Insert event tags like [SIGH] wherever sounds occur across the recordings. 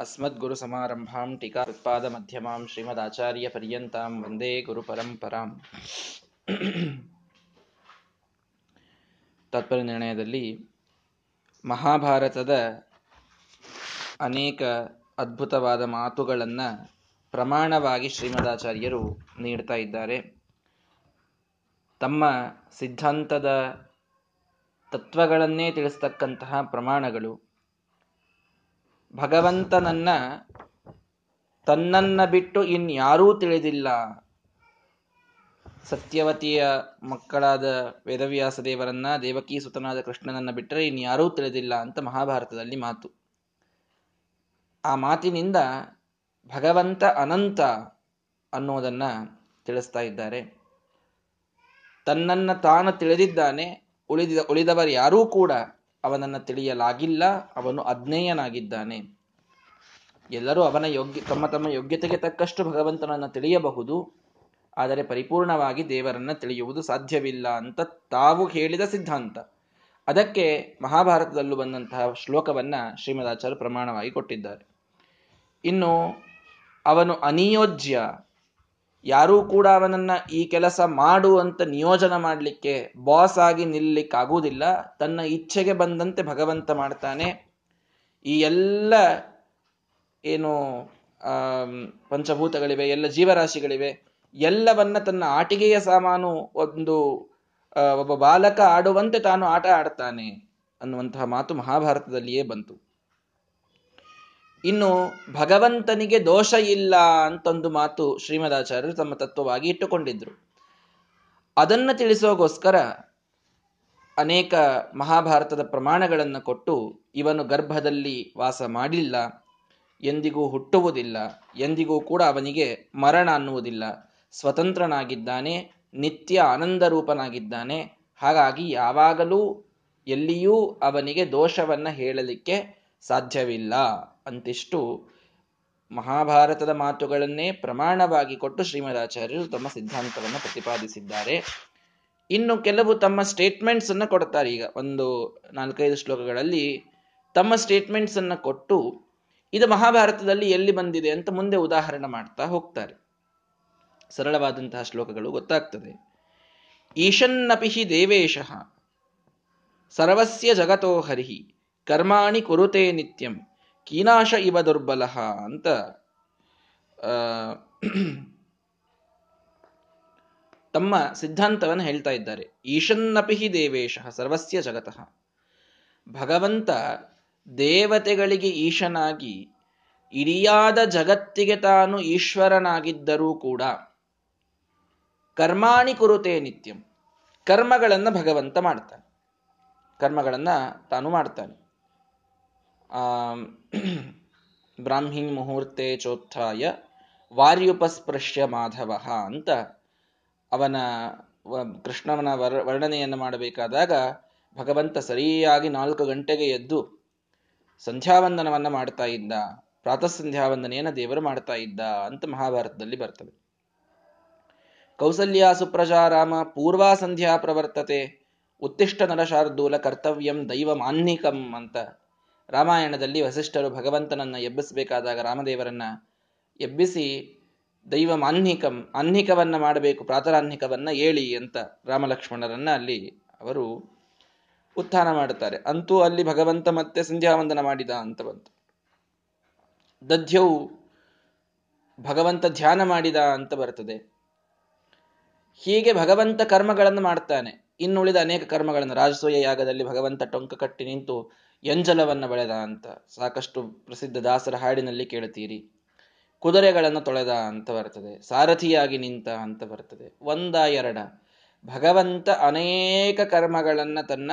अस्मद्गुरुसमारम्भां टीकात्पादमध्यमां श्रीमदाचार्यपर्यन्तां ವಂದೇ ಗುರುಪರಂಪರಾಂ ತಾತ್ಪರ್ಯ ನಿರ್ಣಯದಲ್ಲಿ ಮಹಾಭಾರತದ ಅನೇಕ ಅದ್ಭುತವಾದ ಮಾತುಗಳನ್ನು ಪ್ರಮಾಣವಾಗಿ ಶ್ರೀಮದಾಚಾರ್ಯರು ನೀಡ್ತಾ ಇದ್ದಾರೆ ತಮ್ಮ ಸಿದ್ಧಾಂತದ ತತ್ವಗಳನ್ನೇ ತಿಳಿಸ್ತಕ್ಕಂತಹ ಪ್ರಮಾಣಗಳು ಭಗವಂತನನ್ನ ತನ್ನನ್ನ ಬಿಟ್ಟು ಇನ್ಯಾರೂ ತಿಳಿದಿಲ್ಲ. ಸತ್ಯವತಿಯ ಮಕ್ಕಳಾದ ವೇದವ್ಯಾಸ ದೇವರನ್ನ ದೇವಕಿ ಸುತನಾದ ಕೃಷ್ಣನನ್ನ ಬಿಟ್ಟರೆ ಇನ್ಯಾರೂ ತಿಳಿದಿಲ್ಲ ಅಂತ ಮಹಾಭಾರತದಲ್ಲಿ ಮಾತು. ಆ ಮಾತಿನಿಂದ ಭಗವಂತ ಅನಂತ ಅನ್ನೋದನ್ನ ತಿಳಿಸ್ತಾ ಇದ್ದಾರೆ. ತನ್ನನ್ನ ತಾನು ತಿಳಿದಿದ್ದಾನೆ, ಉಳಿದ, ಉಳಿದವರು ಯಾರೂ ಕೂಡ ಅವನನ್ನು ತಿಳಿಯಲಾಗಿಲ್ಲ, ಅವನು ಅಜ್ಞೇಯನಾಗಿದ್ದಾನೆ. ಎಲ್ಲರೂ ಅವನ ಯೋಗ್ಯ, ತಮ್ಮ ತಮ್ಮ ಯೋಗ್ಯತೆಗೆ ತಕ್ಕಷ್ಟು ಭಗವಂತನನ್ನು ತಿಳಿಯಬಹುದು, ಆದರೆ ಪರಿಪೂರ್ಣವಾಗಿ ದೇವರನ್ನ ತಿಳಿಯುವುದು ಸಾಧ್ಯವಿಲ್ಲ ಅಂತ ತಾವು ಹೇಳಿದ ಸಿದ್ಧಾಂತ. ಅದಕ್ಕೆ ಮಹಾಭಾರತದಲ್ಲೂ ಬಂದಂತಹ ಶ್ಲೋಕವನ್ನ ಶ್ರೀಮದಾಚಾರ್ಯ ಪ್ರಮಾಣವಾಗಿ ಕೊಟ್ಟಿದ್ದಾರೆ. ಇನ್ನು ಅವನು ಅನಿಯೋಜ್ಯ ಯಾರೂ ಕೂಡ ಅವನನ್ನ ಈ ಕೆಲಸ ಮಾಡು ಅಂತ ನಿಯೋಜನ ಮಾಡಲಿಕ್ಕೆ ಬಾಸ್ ಆಗಿ ನಿಲ್ಲಲಿಕ್ಕಾಗುವುದಿಲ್ಲ ತನ್ನ ಇಚ್ಛೆಗೆ ಬಂದಂತೆ ಭಗವಂತ ಮಾಡ್ತಾನೆ. ಈ ಎಲ್ಲ ಏನು ಪಂಚಭೂತಗಳಿವೆ, ಎಲ್ಲ ಜೀವರಾಶಿಗಳಿವೆ, ಎಲ್ಲವನ್ನ ತನ್ನ ಆಟಿಕೆಯ ಸಾಮಾನು ಒಂದು ಒಬ್ಬ ಬಾಲಕ ಆಡುವಂತೆ ತಾನು ಆಟ ಆಡ್ತಾನೆ ಅನ್ನುವಂತಹ ಮಾತು ಮಹಾಭಾರತದಲ್ಲಿಯೇ ಬಂತು. ಇನ್ನು ಭಗವಂತನಿಗೆ ದೋಷ ಇಲ್ಲ ಅಂತೊಂದು ಮಾತು ಶ್ರೀಮದಾಚಾರ್ಯರು ತಮ್ಮ ತತ್ವವಾಗಿ ಇಟ್ಟುಕೊಂಡಿದ್ರು. ಅದನ್ನು ತಿಳಿಸೋಗೋಸ್ಕರ ಅನೇಕ ಮಹಾಭಾರತದ ಪ್ರಮಾಣಗಳನ್ನು ಕೊಟ್ಟು ಇವನು ಗರ್ಭದಲ್ಲಿ ವಾಸ ಮಾಡಿಲ್ಲ, ಎಂದಿಗೂ ಹುಟ್ಟುವುದಿಲ್ಲ, ಎಂದಿಗೂ ಕೂಡ ಅವನಿಗೆ ಮರಣ ಅನ್ನುವುದಿಲ್ಲ. ಸ್ವತಂತ್ರನಾಗಿದ್ದಾನೆ, ನಿತ್ಯ ಆನಂದ ರೂಪನಾಗಿದ್ದಾನೆ ಹಾಗಾಗಿ ಯಾವಾಗಲೂ ಎಲ್ಲಿಯೂ ಅವನಿಗೆ ದೋಷವನ್ನು ಹೇಳಲಿಕ್ಕೆ ಸಾಧ್ಯವಿಲ್ಲ. ಅಂತಿಷ್ಟು ಮಹಾಭಾರತದ ಮಾತುಗಳನ್ನೇ ಪ್ರಮಾಣವಾಗಿ ಕೊಟ್ಟು ಶ್ರೀಮದಾಚಾರ್ಯರು ತಮ್ಮ ಸಿದ್ಧಾಂತವನ್ನು ಪ್ರತಿಪಾದಿಸಿದ್ದಾರೆ. ಇನ್ನು ಕೆಲವು ತಮ್ಮ ಸ್ಟೇಟ್ಮೆಂಟ್ಸ್ ಅನ್ನು ಕೊಡ್ತಾರೆ. ಈಗ ಒಂದು ನಾಲ್ಕೈದು ಶ್ಲೋಕಗಳಲ್ಲಿ ತಮ್ಮ ಸ್ಟೇಟ್ಮೆಂಟ್ಸ್ ಅನ್ನು ಕೊಟ್ಟು ಇದು ಮಹಾಭಾರತದಲ್ಲಿ ಎಲ್ಲಿ ಬಂದಿದೆ ಅಂತ ಮುಂದೆ ಉದಾಹರಣೆ ಮಾಡ್ತಾ ಹೋಗ್ತಾರೆ. ಸರಳವಾದಂತಹ ಶ್ಲೋಕಗಳು ಗೊತ್ತಾಗ್ತದೆ. ಈಶನ್ನಪಿಹಿ ದೇವೇಶ ಸರ್ವಸ್ಯ ಜಗತೋ ಹರಿಹಿ ಕರ್ಮಾಣಿ ಕುರುತೆ ನಿತ್ಯಂ ಕೀನಾಶ ಇವ ದುರ್ಬಲ ಅಂತ ತಮ್ಮ ಸಿದ್ಧಾಂತವನ್ನು ಹೇಳ್ತಾ ಇದ್ದಾರೆ. ಈಶನ್ನಪಿಹಿ ದೇವೇಶ ಸರ್ವಸ್ಯ ಜಗತಃ. ಭಗವಂತ ದೇವತೆಗಳಿಗೆ ಈಶನಾಗಿ, ಇಡಿಯಾದ ಜಗತ್ತಿಗೆ ತಾನು ಈಶ್ವರನಾಗಿದ್ದರೂ ಕೂಡ ಕರ್ಮಾಣಿ ಕುರುತೆ ನಿತ್ಯಂ. ಕರ್ಮಗಳನ್ನು ಭಗವಂತ ಮಾಡ್ತಾನೆ. ಕರ್ಮಗಳನ್ನು ತಾನು ಮಾಡ್ತಾನೆ. [CLEARS THROAT] ಬ್ರಾಹ್ಮಿ ಮುಹೂರ್ತೆ ಚೋತ್ಥಾಯ ವಾರ್ಯುಪಸ್ಪೃಶ್ಯ ಮಾಧವ ಅಂತ ಅವನ ಕೃಷ್ಣವನ ವರ್, ವರ್ಣನೆಯನ್ನು ಮಾಡಬೇಕಾದಾಗ ಭಗವಂತ ಸರಿಯಾಗಿ ನಾಲ್ಕು ಗಂಟೆಗೆ ಎದ್ದು ಸಂಧ್ಯಾವಂದನವನ್ನು ಮಾಡ್ತಾ ಇದ್ದ ಪ್ರಾತಃ ಸಂಧ್ಯಾವಂದನೆಯನ್ನು ದೇವರು ಮಾಡ್ತಾ ಇದ್ದ ಅಂತ ಮಹಾಭಾರತದಲ್ಲಿ ಬರ್ತದೆ. ಕೌಸಲ್ಯ ಸುಪ್ರಜಾರಾಮ ಪೂರ್ವಾ ಸಂಧ್ಯಾ ಪ್ರವರ್ತತೆ ಉತ್ತಿಷ್ಟ ನರಶಾರ್ದೂಲ ಕರ್ತವ್ಯಂ ದೈವ ಮಾನ್ನಿಕಂ ಅಂತ ರಾಮಾಯಣದಲ್ಲಿ ವಸಿಷ್ಠರು ಭಗವಂತನನ್ನ ಎಬ್ಬಿಸಬೇಕಾದಾಗ ರಾಮದೇವರನ್ನ ಎಬ್ಬಿಸಿ ದೈವ ಮಾನ್ಹಿಕಂ ಆನ್ಹಿಕವನ್ನ ಮಾಡಬೇಕು ಪ್ರಾತರಾನ್ಹಿಕವನ್ನ ಏಳಿ ಅಂತ ರಾಮಲಕ್ಷ್ಮಣರನ್ನ ಅಲ್ಲಿ ಅವರು ಉತ್ಥಾನ ಮಾಡುತ್ತಾರೆ. ಅಂತೂ ಅಲ್ಲಿ ಭಗವಂತ ಮತ್ತೆ ಸಂಧ್ಯಾವಂದನ ಮಾಡಿದ ಅಂತ ಬಂತು. ದಧ್ಯವು ಭಗವಂತ ಧ್ಯಾನ ಮಾಡಿದ ಅಂತ ಬರ್ತದೆ. ಹೀಗೆ ಭಗವಂತ ಕರ್ಮಗಳನ್ನು ಮಾಡ್ತಾನೆ. ಇನ್ನುಳಿದ ಅನೇಕ ಕರ್ಮಗಳನ್ನು ರಾಜಸೂಯ ಯಾಗದಲ್ಲಿ ಭಗವಂತ ಟೊಂಕ ಕಟ್ಟಿ ನಿಂತು ಎಂಜಲವನ್ನ ಬಳೆದ ಅಂತ. ಸಾಕಷ್ಟು ಪ್ರಸಿದ್ಧ ದಾಸರ ಹಾಡಿನಲ್ಲಿ ಕೇಳುತ್ತೀರಿ. ಕುದುರೆಗಳನ್ನು ತೊಳೆದ ಅಂತ ಬರ್ತದೆ. ಸಾರಥಿಯಾಗಿ ನಿಂತ ಅಂತ ಬರ್ತದೆ. ಒಂದ ಎರಡ ಭಗವಂತ ಅನೇಕ ಕರ್ಮಗಳನ್ನ ತನ್ನ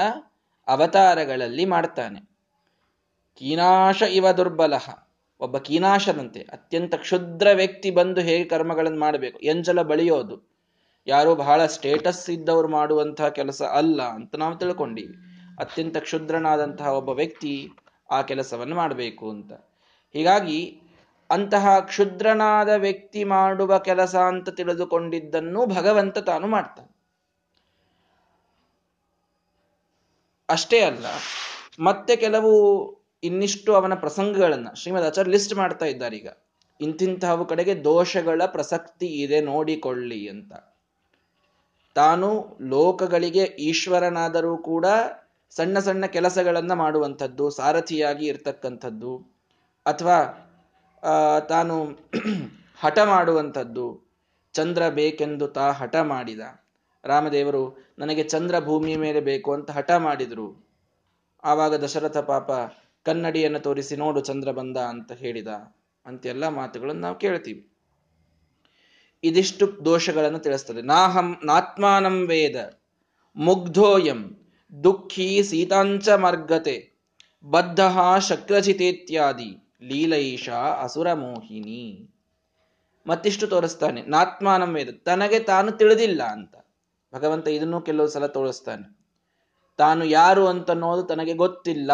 ಅವತಾರಗಳಲ್ಲಿ ಮಾಡ್ತಾನೆ. ಕೀನಾಶ ಇವ ದುರ್ಬಲ. ಒಬ್ಬ ಕೀನಾಶನಂತೆ ಅತ್ಯಂತ ಕ್ಷುದ್ರ ವ್ಯಕ್ತಿ ಬಂದು ಹೇಗೆ ಕರ್ಮಗಳನ್ನು ಮಾಡಬೇಕು? ಎಂಜಲ ಬಳಿಯೋದು. ಯಾರು ಬಹಳ ಸ್ಟೇಟಸ್ ಇದ್ದವರು ಮಾಡುವಂತಹ ಕೆಲಸ ಅಲ್ಲ ಅಂತ ನಾವು ತಿಳ್ಕೊಂಡೀವಿ. ಅತ್ಯಂತ ಕ್ಷುದ್ರನಾದಂತಹ ಒಬ್ಬ ವ್ಯಕ್ತಿ ಆ ಕೆಲಸವನ್ನು ಮಾಡಬೇಕು ಅಂತ. ಹೀಗಾಗಿ ಅಂತಹ ಕ್ಷುದ್ರನಾದ ವ್ಯಕ್ತಿ ಮಾಡುವ ಕೆಲಸ ಅಂತ ತಿಳಿದುಕೊಂಡಿದ್ದನ್ನು ಭಗವಂತ ತಾನು ಮಾಡ್ತಾನೆ. ಅಷ್ಟೇ ಅಲ್ಲ, ಮತ್ತೆ ಕೆಲವು ಇನ್ನಿಷ್ಟು ಅವನ ಪ್ರಸಂಗಗಳನ್ನು ಶ್ರೀಮದ್ ಆಚಾರ್ಯ ಲಿಸ್ಟ್ ಮಾಡ್ತಾ ಇದ್ದಾರೆ ಈಗ. ಇಂತಿಂತಹವು ಕಡೆಗೆ ದೋಷಗಳ ಪ್ರಸಕ್ತಿ ಇದೆ, ನೋಡಿಕೊಳ್ಳಿ ಅಂತ. ತಾನು ಲೋಕಗಳಿಗೆ ಈಶ್ವರನಾದರೂ ಕೂಡ ಸಣ್ಣ ಸಣ್ಣ ಕೆಲಸಗಳನ್ನು ಮಾಡುವಂಥದ್ದು, ಸಾರಥಿಯಾಗಿ ಇರ್ತಕ್ಕಂಥದ್ದು, ಅಥವಾ ತಾನು [CLEARS THROAT] ಹಠ ಮಾಡುವಂಥದ್ದು, ಚಂದ್ರ ಬೇಕೆಂದು ತಾ ಹಠ ಮಾಡಿದ. ರಾಮದೇವರು, ನನಗೆ ಚಂದ್ರ ಭೂಮಿ ಮೇಲೆ ಬೇಕು ಅಂತ ಹಠ ಮಾಡಿದ್ರು. ಆವಾಗ ದಶರಥ ಪಾಪ, ಕನ್ನಡಿಯನ್ನು ತೋರಿಸಿ ನೋಡು ಚಂದ್ರ ಬಂದ ಅಂತ ಹೇಳಿದ. ಅಂತೆಲ್ಲ ಮಾತುಗಳನ್ನು ನಾವು ಕೇಳ್ತೀವಿ. ಇದಿಷ್ಟು ದೋಷಗಳನ್ನು ತಿಳಿಸ್ತದೆ. ನಾಹಂ, ನಾತ್ಮಾನಂ ವೇದ, ಮುಗ್ಧೋಯಂ. ದುಃಖಿ ಸೀತಾಂಚ ಮರ್ಗತೆ, ಬದ್ಧ ಶಕ್ರಚಿತೇತ್ಯಾದಿ ಲೀಲೈಷ ಅಸುರ ಮೋಹಿನಿ. ಮತ್ತಿಷ್ಟು ತೋರಿಸ್ತಾನೆ, ನಾತ್ಮಾನಂ ವೇದ, ತನಗೆ ತಾನು ತಿಳಿದಿಲ್ಲ ಅಂತ. ಭಗವಂತ ಇದನ್ನು ಕೆಲವು ಸಲ ತೋರಿಸ್ತಾನೆ, ತಾನು ಯಾರು ಅಂತನ್ನೋದು ತನಗೆ ಗೊತ್ತಿಲ್ಲ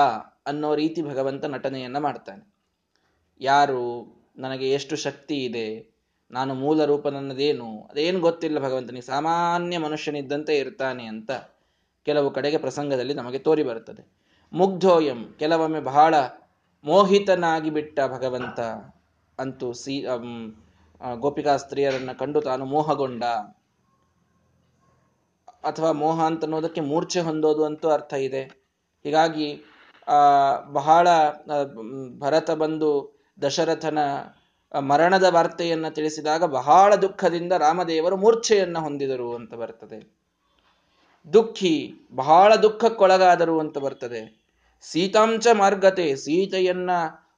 ಅನ್ನೋ ರೀತಿ ಭಗವಂತ ನಟನೆಯನ್ನ ಮಾಡ್ತಾನೆ. ಯಾರು, ನನಗೆ ಎಷ್ಟು ಶಕ್ತಿ ಇದೆ, ನಾನು ಮೂಲ ರೂಪ ನನ್ನದೇನು, ಅದೇನು ಗೊತ್ತಿಲ್ಲ ಭಗವಂತನಿಗೆ ಸಾಮಾನ್ಯ ಮನುಷ್ಯನಿದ್ದಂತೆ ಇರ್ತಾನೆ ಅಂತ. ಕೆಲವು ಕಡೆಗೆ ಪ್ರಸಂಗದಲ್ಲಿ ನಮಗೆ ತೋರಿ ಬರುತ್ತದೆ. ಮುಗ್ಧೋಯಂ, ಕೆಲವೊಮ್ಮೆ ಬಹಳ ಮೋಹಿತನಾಗಿ ಬಿಟ್ಟ ಭಗವಂತ ಅಂತೂ ಸಿ ಗೋಪಿಕಾ ಸ್ತ್ರೀಯರನ್ನ ಕಂಡು ತಾನು ಮೋಹಗೊಂಡ. ಅಥವಾ ಮೋಹ ಅಂತ ಅನ್ನೋದಕ್ಕೆ ಮೂರ್ಛೆ ಹೊಂದೋದು ಅಂತೂ ಅರ್ಥ ಇದೆ. ಹೀಗಾಗಿ, ಆ, ಬಹಳ ಭರತ ಬಂದು ದಶರಥನ ಮರಣದ ವಾರ್ತೆಯನ್ನ ತಿಳಿಸಿದಾಗ ಬಹಳ ದುಃಖದಿಂದ ರಾಮದೇವರು ಮೂರ್ಛೆಯನ್ನ ಹೊಂದಿದರು ಅಂತ ಬರ್ತದೆ. ದುಃಖಿ, ಬಹಳ ದುಃಖಕ್ಕೊಳಗಾದರು ಅಂತ ಬರ್ತದೆ. ಸೀತಾಂಚ ಮಾರ್ಗತೆ, ಸೀತೆಯನ್ನ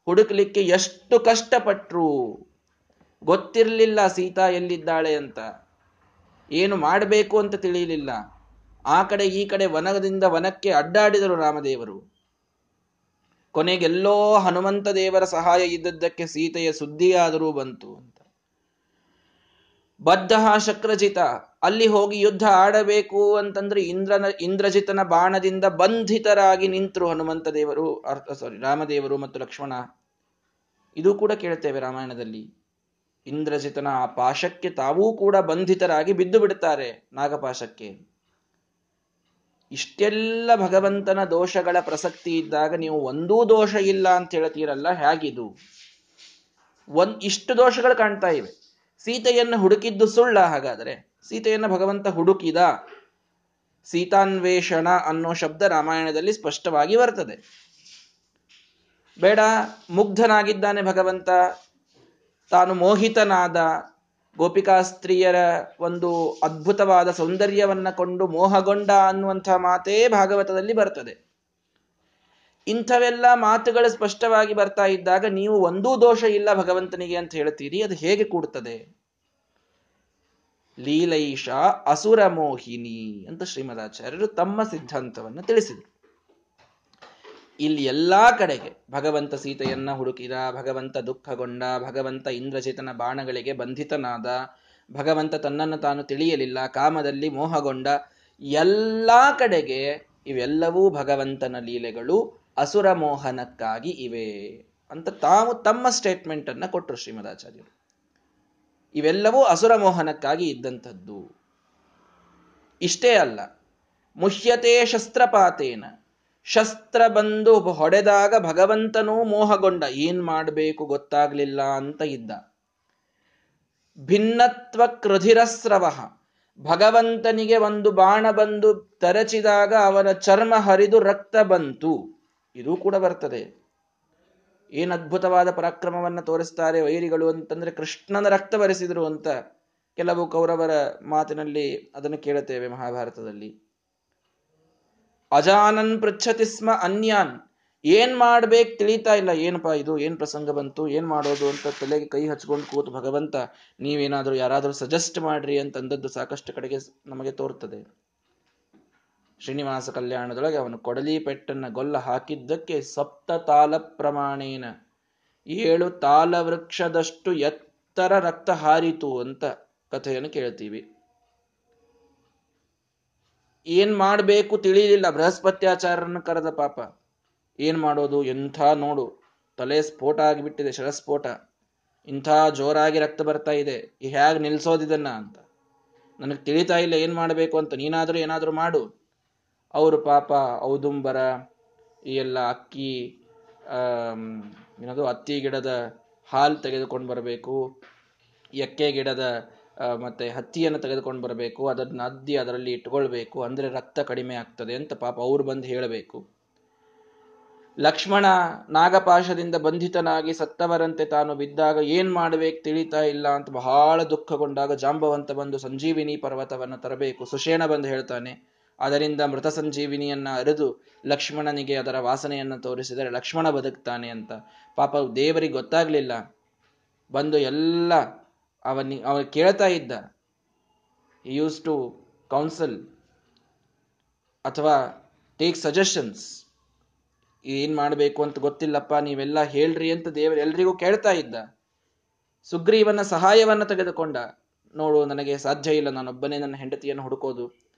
ಹುಡುಕ್ಲಿಕ್ಕೆ ಎಷ್ಟು ಕಷ್ಟಪಟ್ರು? ಗೊತ್ತಿರಲಿಲ್ಲ ಸೀತಾ ಎಲ್ಲಿದ್ದಾಳೆ ಅಂತ. ಏನು ಮಾಡಬೇಕು ಅಂತ ತಿಳಿಯಲಿಲ್ಲ ಆ ಕಡೆ ಈ ಕಡೆ ವನದಿಂದ ವನಕ್ಕೆ ಅಡ್ಡಾಡಿದರು ರಾಮದೇವರು. ಕೊನೆಗೆಲ್ಲೋ ಹನುಮಂತ ದೇವರ ಸಹಾಯ ಇದ್ದದ್ದಕ್ಕೆ ಸೀತೆಯ ಸುದ್ದಿಯಾದರೂ ಬಂತು. ಬದ್ಧ ಶಕ್ರಜಿತ, ಅಲ್ಲಿ ಹೋಗಿ ಯುದ್ಧ ಆಡಬೇಕು ಅಂತಂದ್ರೆ ಇಂದ್ರನ, ಇಂದ್ರಜಿತನ ಬಾಣದಿಂದ ಬಂಧಿತರಾಗಿ ನಿಂತರು ಹನುಮಂತ ದೇವರು ಅರ್ಥ ಸಾರಿ ರಾಮದೇವರು ಮತ್ತು ಲಕ್ಷ್ಮಣ. ಇದು ಕೂಡ ಕೇಳ್ತೇವೆ ರಾಮಾಯಣದಲ್ಲಿ. ಇಂದ್ರಜಿತನ ಆ ಪಾಶಕ್ಕೆ ತಾವೂ ಕೂಡ ಬಂಧಿತರಾಗಿ ಬಿದ್ದು ಬಿಡುತ್ತಾರೆ ನಾಗಪಾಶಕ್ಕೆ. ಇಷ್ಟೆಲ್ಲ ಭಗವಂತನ ದೋಷಗಳ ಪ್ರಸಕ್ತಿ ಇದ್ದಾಗ ನೀವು ಒಂದೂ ದೋಷ ಇಲ್ಲ ಅಂತ ಹೇಳ್ತೀರಲ್ಲ, ಹೇಗಿದು? ಒಂದ್, ಇಷ್ಟು ದೋಷಗಳು ಕಾಣ್ತಾ ಇವೆ. ಸೀತೆಯನ್ನು ಹುಡುಕಿದ್ದು ಸುಳ್ಳ, ಹಾಗಾದರೆ ಸೀತೆಯನ್ನು ಭಗವಂತ ಹುಡುಕಿದ ಸೀತಾನ್ವೇಷಣ ಅನ್ನೋ ಶಬ್ದ ರಾಮಾಯಣದಲ್ಲಿ ಸ್ಪಷ್ಟವಾಗಿ ಬರ್ತದೆ. ಬೇಡ, ಮುಗ್ಧನಾಗಿದ್ದಾನೆ ಭಗವಂತ. ತಾನು ಮೋಹಿತನಾದ ಗೋಪಿಕಾ ಸ್ತ್ರೀಯರ ಒಂದು ಅದ್ಭುತವಾದ ಸೌಂದರ್ಯವನ್ನ ಕೊಂಡು ಮೋಹಗೊಂಡ ಅನ್ನುವಂಥ ಮಾತೇ ಭಾಗವತದಲ್ಲಿ ಬರ್ತದೆ. ಇಂಥವೆಲ್ಲ ಮಾತುಗಳು ಸ್ಪಷ್ಟವಾಗಿ ಬರ್ತಾ ಇದ್ದಾಗ ನೀವು ಒಂದೂ ದೋಷ ಇಲ್ಲ ಭಗವಂತನಿಗೆ ಅಂತ ಹೇಳ್ತೀರಿ, ಅದು ಹೇಗೆ ಕೂಡುತ್ತದೆ ಲೀಲೈಷ ಅಸುರ ಮೋಹಿನಿ ಅಂತ ಶ್ರೀಮದಾಚಾರ್ಯರು ತಮ್ಮ ಸಿದ್ಧಾಂತವನ್ನು ತಿಳಿಸಿದರು. ಇಲ್ಲಿ ಎಲ್ಲಾ ಕಡೆಗೆ ಭಗವಂತ ಸೀತೆಯನ್ನ ಹುಡುಕಿದ, ಭಗವಂತ ದುಃಖಗೊಂಡ, ಭಗವಂತ ಇಂದ್ರಜಿತನ ಬಾಣಗಳಿಗೆ ಬಂಧಿತನಾದ, ಭಗವಂತ ತನ್ನನ್ನು ತಾನು ತಿಳಿಯಲಿಲ್ಲ, ಕಾಮದಲ್ಲಿ ಮೋಹಗೊಂಡ, ಎಲ್ಲಾ ಕಡೆಗೆ ಇವೆಲ್ಲವೂ ಭಗವಂತನ ಲೀಲೆಗಳು. ಅಸುರ ಮೋಹನಕ್ಕಾಗಿ ಇವೆ ಅಂತ ತಾವು ತಮ್ಮ ಸ್ಟೇಟ್ಮೆಂಟ್ ಅನ್ನ ಕೊಟ್ಟರು ಶ್ರೀಮದಾಚಾರ್ಯರು. ಇವೆಲ್ಲವೂ ಅಸುರ ಮೋಹನಕ್ಕಾಗಿ ಇದ್ದಂಥದ್ದು. ಇಷ್ಟೇ ಅಲ್ಲ, ಮುಹ್ಯತೆ ಶಸ್ತ್ರಪಾತೇನ. ಶಸ್ತ್ರ ಬಂದು ಹೊಡೆದಾಗ ಭಗವಂತನೂ ಮೋಹಗೊಂಡ ಏನ್ ಮಾಡಬೇಕು ಗೊತ್ತಾಗ್ಲಿಲ್ಲ ಅಂತ ಇದ್ದ. ಭಿನ್ನತ್ವ ಕೃಧಿರಸ್ರವ ಭಗವಂತನಿಗೆ ಒಂದು ಬಾಣ ಬಂದು ತರಚಿದಾಗ ಅವನ ಚರ್ಮ ಹರಿದು ರಕ್ತ ಬಂತು. ಇದು ಕೂಡ ಬರ್ತದೆ. ಏನ್ ಅದ್ಭುತವಾದ ಪರಾಕ್ರಮವನ್ನ ತೋರಿಸ್ತಾರೆ ವೈರಿಗಳು ಅಂತಂದ್ರೆ ಕೃಷ್ಣನ ರಕ್ತ ಬರೆಸಿದ್ರು ಅಂತ ಕೆಲವು ಕೌರವರ ಮಾತಿನಲ್ಲಿ ಅದನ್ನು ಕೇಳುತ್ತೇವೆ ಮಹಾಭಾರತದಲ್ಲಿ. ಅಜಾನನ್ ಪೃಚ್ಛತಿ ಸ್ಮ ಅನ್ಯಾನ್. ಏನ್ ಮಾಡ್ಬೇಕು ತಿಳಿತಾ ಇಲ್ಲ. ಏನಪ್ಪಾ ಇದು? ಏನ್ ಪ್ರಸಂಗ ಬಂತು? ಏನ್ ಮಾಡೋದು ಅಂತ ತಲೆಗೆ ಕೈ ಹಚ್ಕೊಂಡು ಕೂತು ಭಗವಂತ ನೀವೇನಾದ್ರೂ ಯಾರಾದ್ರೂ ಸಜೆಸ್ಟ್ ಮಾಡ್ರಿ ಅಂತಂದದ್ದು ಸಾಕಷ್ಟು ಕಡೆಗೆ ನಮಗೆ ತೋರ್ತದೆ. ಶ್ರೀನಿವಾಸ ಕಲ್ಯಾಣದೊಳಗೆ ಅವನು ಕೊಡಲಿ ಪೆಟ್ಟನ್ನ ಗೊಲ್ಲ ಹಾಕಿದ್ದಕ್ಕೆ ಸಪ್ತ ತಾಲ ಪ್ರಮಾಣೇನ. ಏಳು ತಾಲ ವೃಕ್ಷದಷ್ಟು ಎತ್ತರ ರಕ್ತ ಹಾರಿತು ಅಂತ ಕಥೆಯನ್ನು ಕೇಳ್ತೀವಿ. ಏನ್ ಮಾಡಬೇಕು ತಿಳಿಯಲಿಲ್ಲ ಬೃಹಸ್ಪತ್ಯಾಚಾರನ ಕರೆದ ಪಾಪ. ಏನ್ ಮಾಡೋದು? ಎಂಥ ನೋಡು. ತಲೆ ಸ್ಫೋಟ ಆಗಿಬಿಟ್ಟಿದೆ, ಶರಸ್ಫೋಟ. ಇಂಥ ಜೋರಾಗಿ ರಕ್ತ ಬರ್ತಾ ಇದೆ. ಹೇಗೆ ನಿಲ್ಸೋದಿದನ್ನ ಅಂತ. ನನಗೆ ತಿಳಿತಾ ಇಲ್ಲ ಏನ್ ಮಾಡಬೇಕು ಅಂತ. ನೀನಾದ್ರೂ ಏನಾದ್ರೂ ಮಾಡು. ಅವರು ಪಾಪ ಔದುಂಬರ, ಈ ಎಲ್ಲ ಅಕ್ಕಿ ಏನದು ಹತ್ತಿ ಗಿಡದ ಹಾಲು ತೆಗೆದುಕೊಂಡು ಬರಬೇಕು, ಎಕ್ಕೆ ಗಿಡದ ಮತ್ತೆ ಹತ್ತಿಯನ್ನು ತೆಗೆದುಕೊಂಡು ಬರಬೇಕು, ಅದನ್ನ ಅದ್ದಿ ಅದರಲ್ಲಿ ಇಟ್ಕೊಳ್ಬೇಕು, ಅಂದ್ರೆ ರಕ್ತ ಕಡಿಮೆ ಆಗ್ತದೆ ಅಂತ ಪಾಪ ಅವ್ರು ಬಂದು ಹೇಳಬೇಕು. ಲಕ್ಷ್ಮಣ ನಾಗಪಾಶದಿಂದ ಬಂಧಿತನಾಗಿ ಸತ್ತವರಂತೆ ತಾನು ಬಿದ್ದಾಗ ಏನ್ ಮಾಡ್ಬೇಕು ತಿಳಿತಾ ಇಲ್ಲ ಅಂತ ಬಹಳ ದುಃಖಗೊಂಡಾಗ ಜಾಂಬವಂತ ಬಂದು ಸಂಜೀವಿನಿ ಪರ್ವತವನ್ನು ತರಬೇಕು. ಸುಷೇಣ ಬಂದು ಹೇಳ್ತಾನೆ ಅದರಿಂದ ಮೃತ ಸಂಜೀವಿನಿಯನ್ನ ಅರಿದು ಲಕ್ಷ್ಮಣನಿಗೆ ಅದರ ವಾಸನೆಯನ್ನು ತೋರಿಸಿದರೆ ಲಕ್ಷ್ಮಣ ಬದುಕ್ತಾನೆ ಅಂತ. ಪಾಪ ದೇವರಿಗೆ ಗೊತ್ತಾಗ್ಲಿಲ್ಲ. ಬಂದು ಎಲ್ಲ ಅವನಿ, ಅವ ಕೇಳ್ತಾ ಇದ್ದ. ಯೂಸ್ ಟು ಕೌನ್ಸಲ್ ಅಥವಾ ಟೇಕ್ ಸಜೆಷನ್ಸ್ ಏನ್ ಮಾಡಬೇಕು ಅಂತ ಗೊತ್ತಿಲ್ಲಪ್ಪ, ನೀವೆಲ್ಲ ಹೇಳ್ರಿ ಅಂತ ದೇವರು ಎಲ್ರಿಗೂ ಕೇಳ್ತಾ ಇದ್ದ. ಸುಗ್ರೀವನ ಸಹಾಯವನ್ನ ತೆಗೆದುಕೊಂಡ. ನೋಡು, ನನಗೆ ಸಾಧ್ಯ ಇಲ್ಲ, ನಾನೊಬ್ಬನೇ ನನ್ನ ಹೆಂಡತಿಯನ್ನು ಹುಡುಕೋದು.